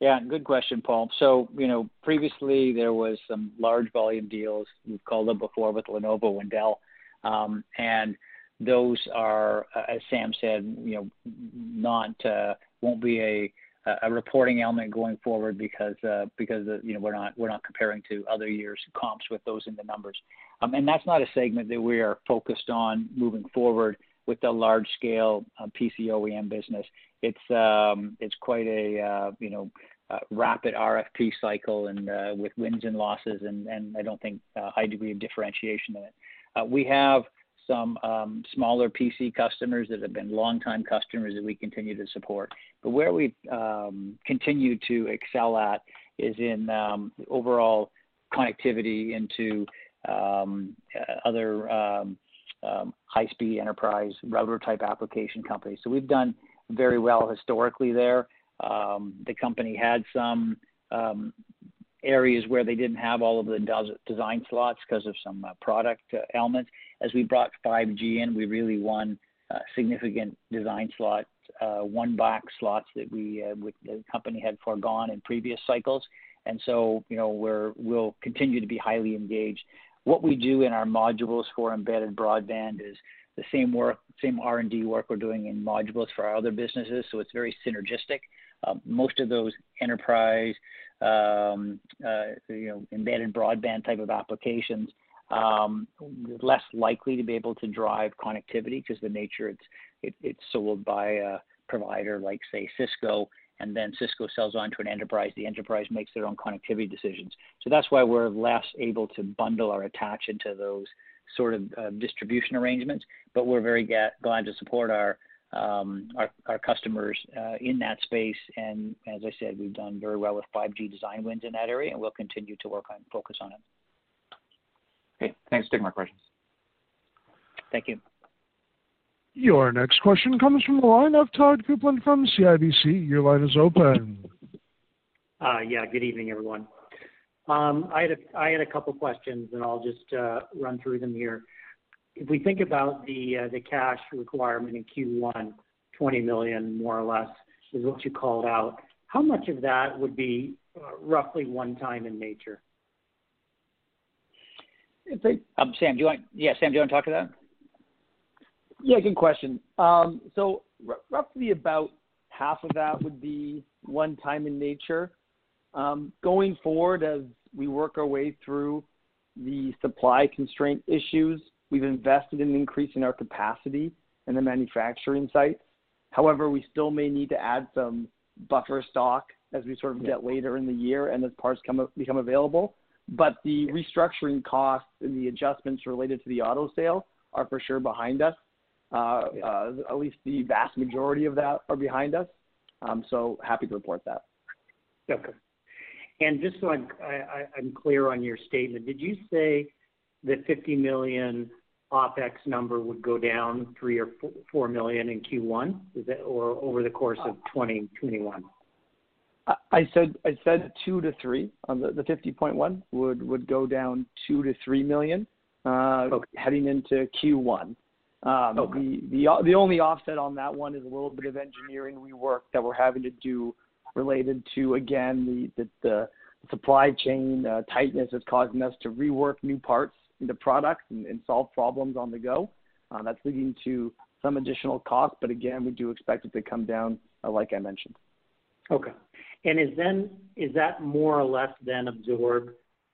Yeah, good question, Paul. So, you know, previously there was some large volume deals, we've called them before with Lenovo and Dell. Um, and those are, uh, as Sam said, you know, not uh, won't be a a reporting element going forward because uh, because you know, we're not comparing to other years' comps with those in the numbers. Um, and that's not a segment that we are focused on moving forward with the large scale uh, PC OEM business. Um, it's quite a uh, you know, uh, rapid RFP cycle and with wins and losses and I don't think a high degree of differentiation in it. We have some um, smaller PC customers that have been longtime customers that we continue to support. But where we um, continue to excel at is in overall connectivity into other Um, high-speed enterprise router type application companies. So we've done very well historically there. Um, the company had some um, areas where they didn't have all of the design slots because of some uh, product uh, elements. As we brought 5G in, we really won uh, significant design slots, one box slots that we with the company had foregone in previous cycles. And so, you know, we'll continue to be highly engaged. What we do in our modules for embedded broadband is the same work, same R&D work we're doing in modules for our other businesses, so it's very synergistic. Um, most of those enterprise, um, uh, you know, embedded broadband type of applications, um, less likely to be able to drive connectivity because the nature it's it's sold by a provider like, say, Cisco, and then Cisco sells on to an enterprise. The enterprise makes their own connectivity decisions. So that's why we're less able to bundle or attach into those sort of uh, distribution arrangements. But we're very glad to support our um, our customers uh, in that space. And as I said, we've done very well with 5G design wins in that area, and we'll continue to work on focus on it. Okay. Thanks for taking my questions. Thank you. Your next question comes from the line of Todd Coupland from CIBC. Your line is open. Uh, yeah, good evening, everyone. Um, I had a couple questions, and I'll just uh, run through them here. If we think about the uh, cash requirement in Q1, 20 million more or less is what you called out. How much of that would be roughly one time in nature? Um, Sam, do you wanna talk to that? Yeah, good question. Um, so roughly about half of that would be one time in nature. Um, going forward, as we work our way through the supply constraint issues, we've invested in increasing our capacity in the manufacturing sites. However, we still may need to add some buffer stock as we sort of get later in the year and as parts become available. But the restructuring costs and the adjustments related to the auto sale are for sure behind us. Uh, uh, at least the vast majority of that are behind us. Um, so happy to report that. Okay. And just so I'm clear on your statement, did you say the 50 million OpEx number would go down three or 4 million in Q1? Is that or over the course of 2021? I said I said 2 million-3 million on the 50.1 would would go down 2 million-3 million. Uh, okay. Heading into Q1. Um, okay. The the only offset on that one is a little bit of engineering rework that we're having to do related to, again, the the supply chain uh, tightness is causing us to rework new parts into products and solve problems on the go. Uh, that's leading to some additional cost, but again, we do expect it to come down, uh, like I mentioned. Okay. And is that more or less then absorb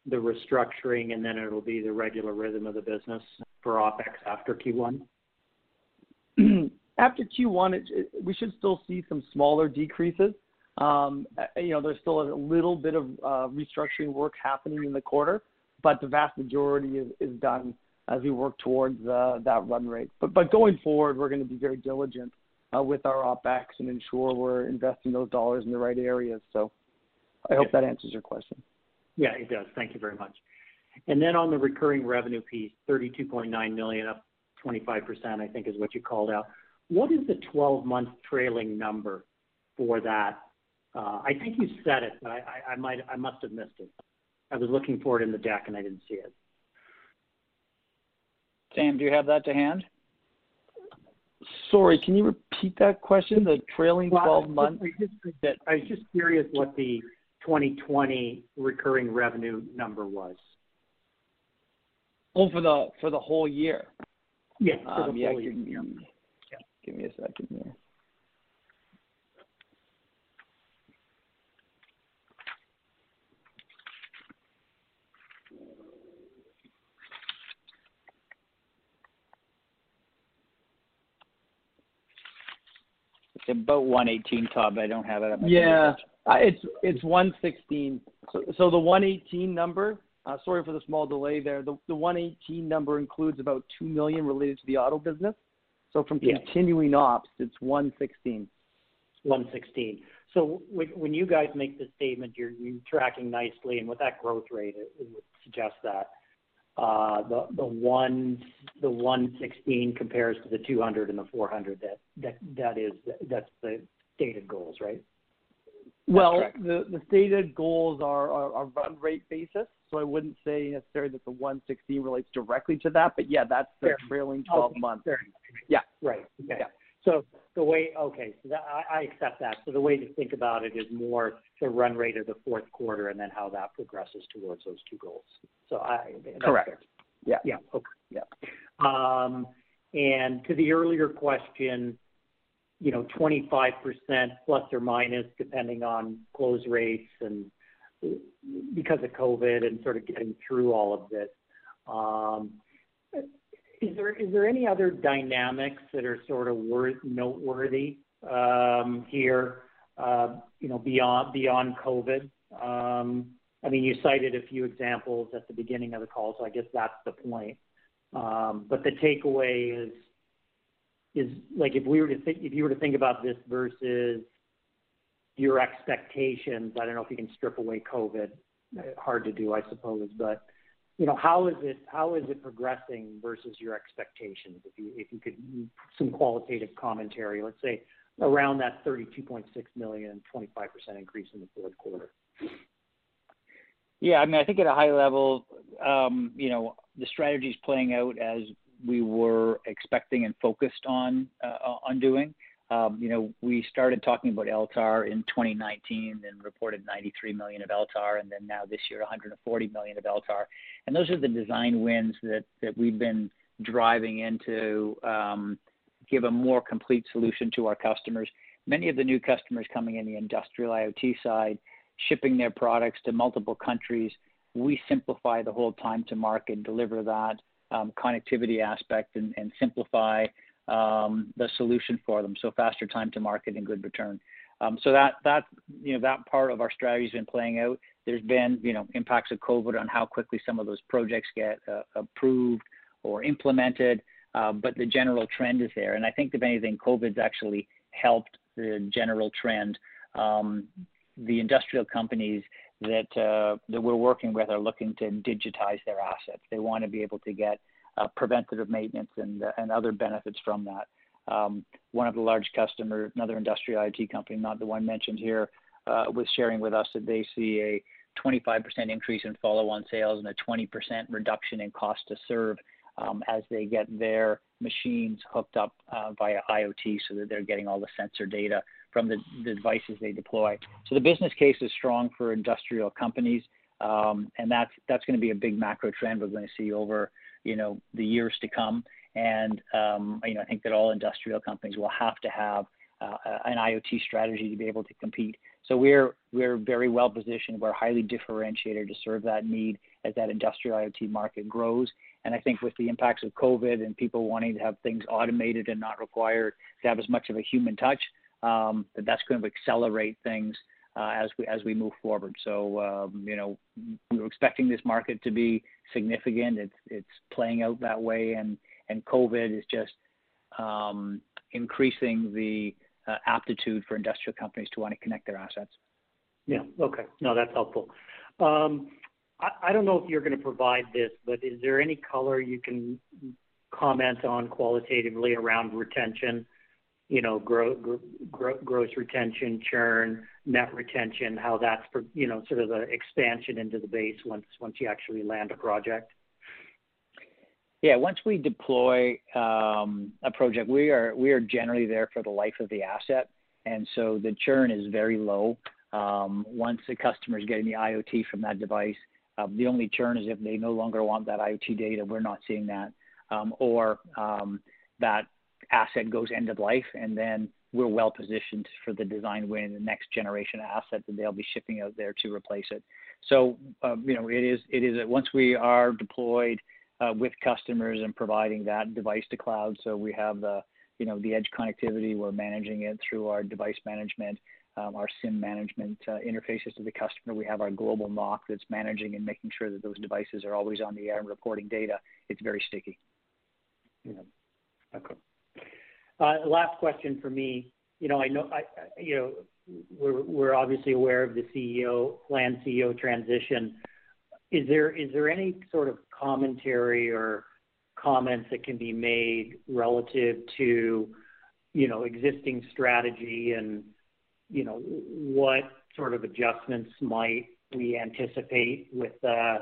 the restructuring, and then it'll be the regular rhythm of the business for OpEx after Q1? After Q1, we should still see some smaller decreases. Um, you know, there's still a little bit of uh, restructuring work happening in the quarter, but the vast majority is done as we work towards uh, that run rate. But, but going forward, we're gonna be very diligent uh, with our OpEx and ensure we're investing those dollars in the right areas. So I hope that answers your question. Yeah, it does. Thank you very much. And then on the recurring revenue piece, 32.9 million, up 25%, I think is what you called out. What is the 12-month trailing number for that? I think you said it, but I must have missed it. I was looking for it in the deck, and I didn't see it. Sam, do you have that to hand? Sorry, can you repeat that question? The trailing 12 months? I was just curious what the 2020 recurring revenue number was. Oh, for the for the whole year? Yeah, for the Um, yeah, full year. Give me, a second here. It's about 118, Todd. but I don't have it. at my Yeah, uh, it's it's 116. So, so the 118 number. Uh, sorry for the small delay there. The the 118 number includes about two million related to the auto business. So from Yeah. continuing ops, it's 116. 116. So when when you guys make this statement, you're you're tracking nicely, and with that growth rate, it it would suggest that uh, the the one the 116 compares to the 200 and the 400. That that that is that's the stated goals, right? Well, the the stated goals are are are run rate basis, so I wouldn't say necessarily that the 116 relates directly to that, but yeah, that's the Fair. trailing 12 Okay, months. fair. Yeah. Right. Okay. Yeah. So the way, okay, so that, I, I accept that. So the way to think about it is more the run rate of the fourth quarter and then how that progresses towards those two goals. So I, Correct. fair. Yeah. Yeah. Okay. Yeah. Um, and to the earlier question, you know, 25% plus or minus, depending on close rates and because of COVID and sort of getting through all of this. Um, is there is there any other dynamics that are sort of wor- noteworthy um, here, uh, you know, beyond beyond COVID? Um, I mean, you cited a few examples at the beginning of the call, so I guess that's the point. But the takeaway is is like if we were to think, if you were to think about this versus your expectations, I don't know if you can strip away COVID. Hard to do, I suppose, but you know, how is it how is it progressing versus your expectations? If you could some qualitative commentary, let's say around that 32.6 million, 25% increase in the fourth quarter. Yeah, I mean, I think at a high level, um, you know, the strategy's playing out as we were expecting and focused on uh, on doing. Um, you know, we started talking about LTAR in 2019 and reported 93 million of LTAR, and then now this year 140 million of LTAR. And those are the design wins that that we've been driving into um, give a more complete solution to our customers. Many of the new customers coming in the industrial IoT side, shipping their products to multiple countries, we simplify the whole time to market, deliver that um, connectivity aspect, and, and simplify um, the solution for them. So faster time to market and good return. Um, so that that you know that part of our strategy has been playing out. There's been you know impacts of COVID on how quickly some of those projects get uh, approved or implemented, uh, but the general trend is there. And I think if anything, COVID's actually helped the general trend. Um, the industrial companies that uh, that we're working with are looking to digitize their assets. They want to be able to get uh, preventative maintenance and and other benefits from that. Um, one of the large customers, another industrial IoT company, not the one mentioned here, uh, was sharing with us that they see a 25% increase in follow-on sales and a 20% reduction in cost to serve um, as they get their machines hooked up uh, via IoT, so that they're getting all the sensor data from the, the devices they deploy. So the business case is strong for industrial companies, um, and that's that's going to be a big macro trend we're going to see over you know the years to come. And um, you know I think that all industrial companies will have to have uh, an IoT strategy to be able to compete. So we're we're very well positioned. We're highly differentiated to serve that need as that industrial IoT market grows. And I think with the impacts of COVID and people wanting to have things automated and not required to have as much of a human touch, um, that that's going to accelerate things uh, as we as we move forward. So um, you know we were expecting this market to be significant. It's it's playing out that way, and and COVID is just um, increasing the uh, aptitude for industrial companies to want to connect their assets. Yeah. Okay. No, that's helpful. Um, I, I don't know if you're going to provide this, but is there any color you can comment on qualitatively around retention? You know, gross retention, churn, net retention, how that's, you know, sort of the expansion into the base once once you actually land a project? Yeah. Once we deploy um, a project, we are we are generally there for the life of the asset, and so the churn is very low. Um, once the customer is getting the IoT from that device, um, the only churn is if they no longer want that IoT data, we're not seeing that. Or that asset goes end of life, and then we're well positioned for the design win, the next generation asset that they'll be shipping out there to replace it. So, um, you know, it is it is once we are deployed uh, with customers and providing that device to cloud, so we have the, you know, the edge connectivity, we're managing it through our device management, um, our SIM management uh, interfaces to the customer. We have our global NOC that's managing and making sure that those devices are always on the air and reporting data. It's very sticky. Yeah. Okay. Uh, last question for me. You know, I know, you know, we're we're obviously aware of the CEO, planned CEO transition. Is there is there any sort of commentary or comments that can be made relative to, you know, existing strategy and, you know, what sort of adjustments might we anticipate with uh,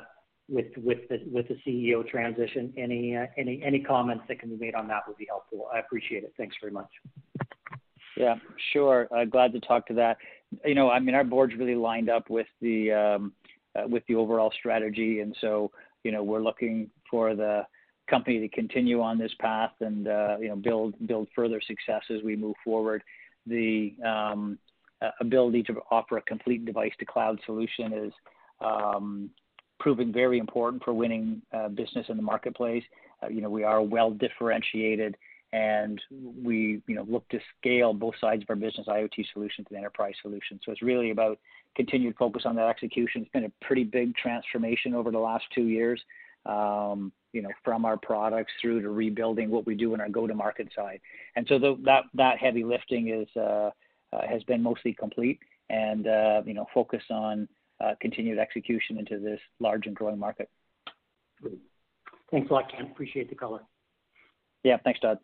with the CEO transition? Any comments that can be made on that would be helpful. I appreciate it. Thanks very much. Yeah, sure. Uh, glad to talk to that. You know, I mean, our board's really lined up um, uh, with the overall strategy, and so, you know, we're looking for the company to continue on this path and, uh, you know, build further success as we move forward. The um, ability to offer a complete device to cloud solution is um, proving very important for winning uh, business in the marketplace. Uh, you know, we are well differentiated, and we, you know, look to scale both sides of our business, IoT solutions and enterprise solutions. So it's really about continued focus on that execution. It's been a pretty big transformation over the last two years, um, you know, from our products through to rebuilding what we do in our go-to-market side. And so that that heavy lifting uh, has been mostly complete and, you know, focus on Uh, continued execution into this large and growing market. Great. Thanks a lot, Kent. Appreciate the color. Yeah. Thanks, Todd.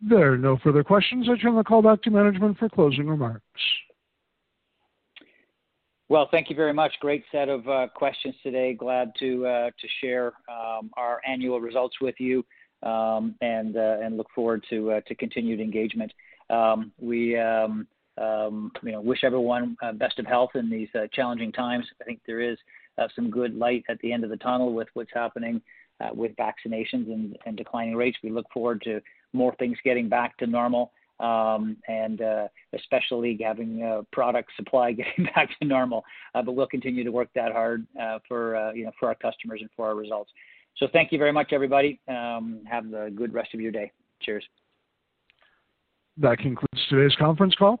There are no further questions. I turn the call back to management for closing remarks. Well, thank you very much. Great set of uh, questions today. Glad to uh, share um, our annual results with you, um, and look forward to continued engagement. Um, we Um, you know wish everyone uh, best of health in these uh, challenging times. I think there is uh, some good light at the end of the tunnel with what's happening with vaccinations and declining rates. We look forward to more things getting back to normal, um, and especially having product supply getting back to normal. But we'll continue to work that hard for you know for our customers and for our results. So thank you very much, everybody. Um, have a good rest of your day. Cheers. That concludes today's conference call.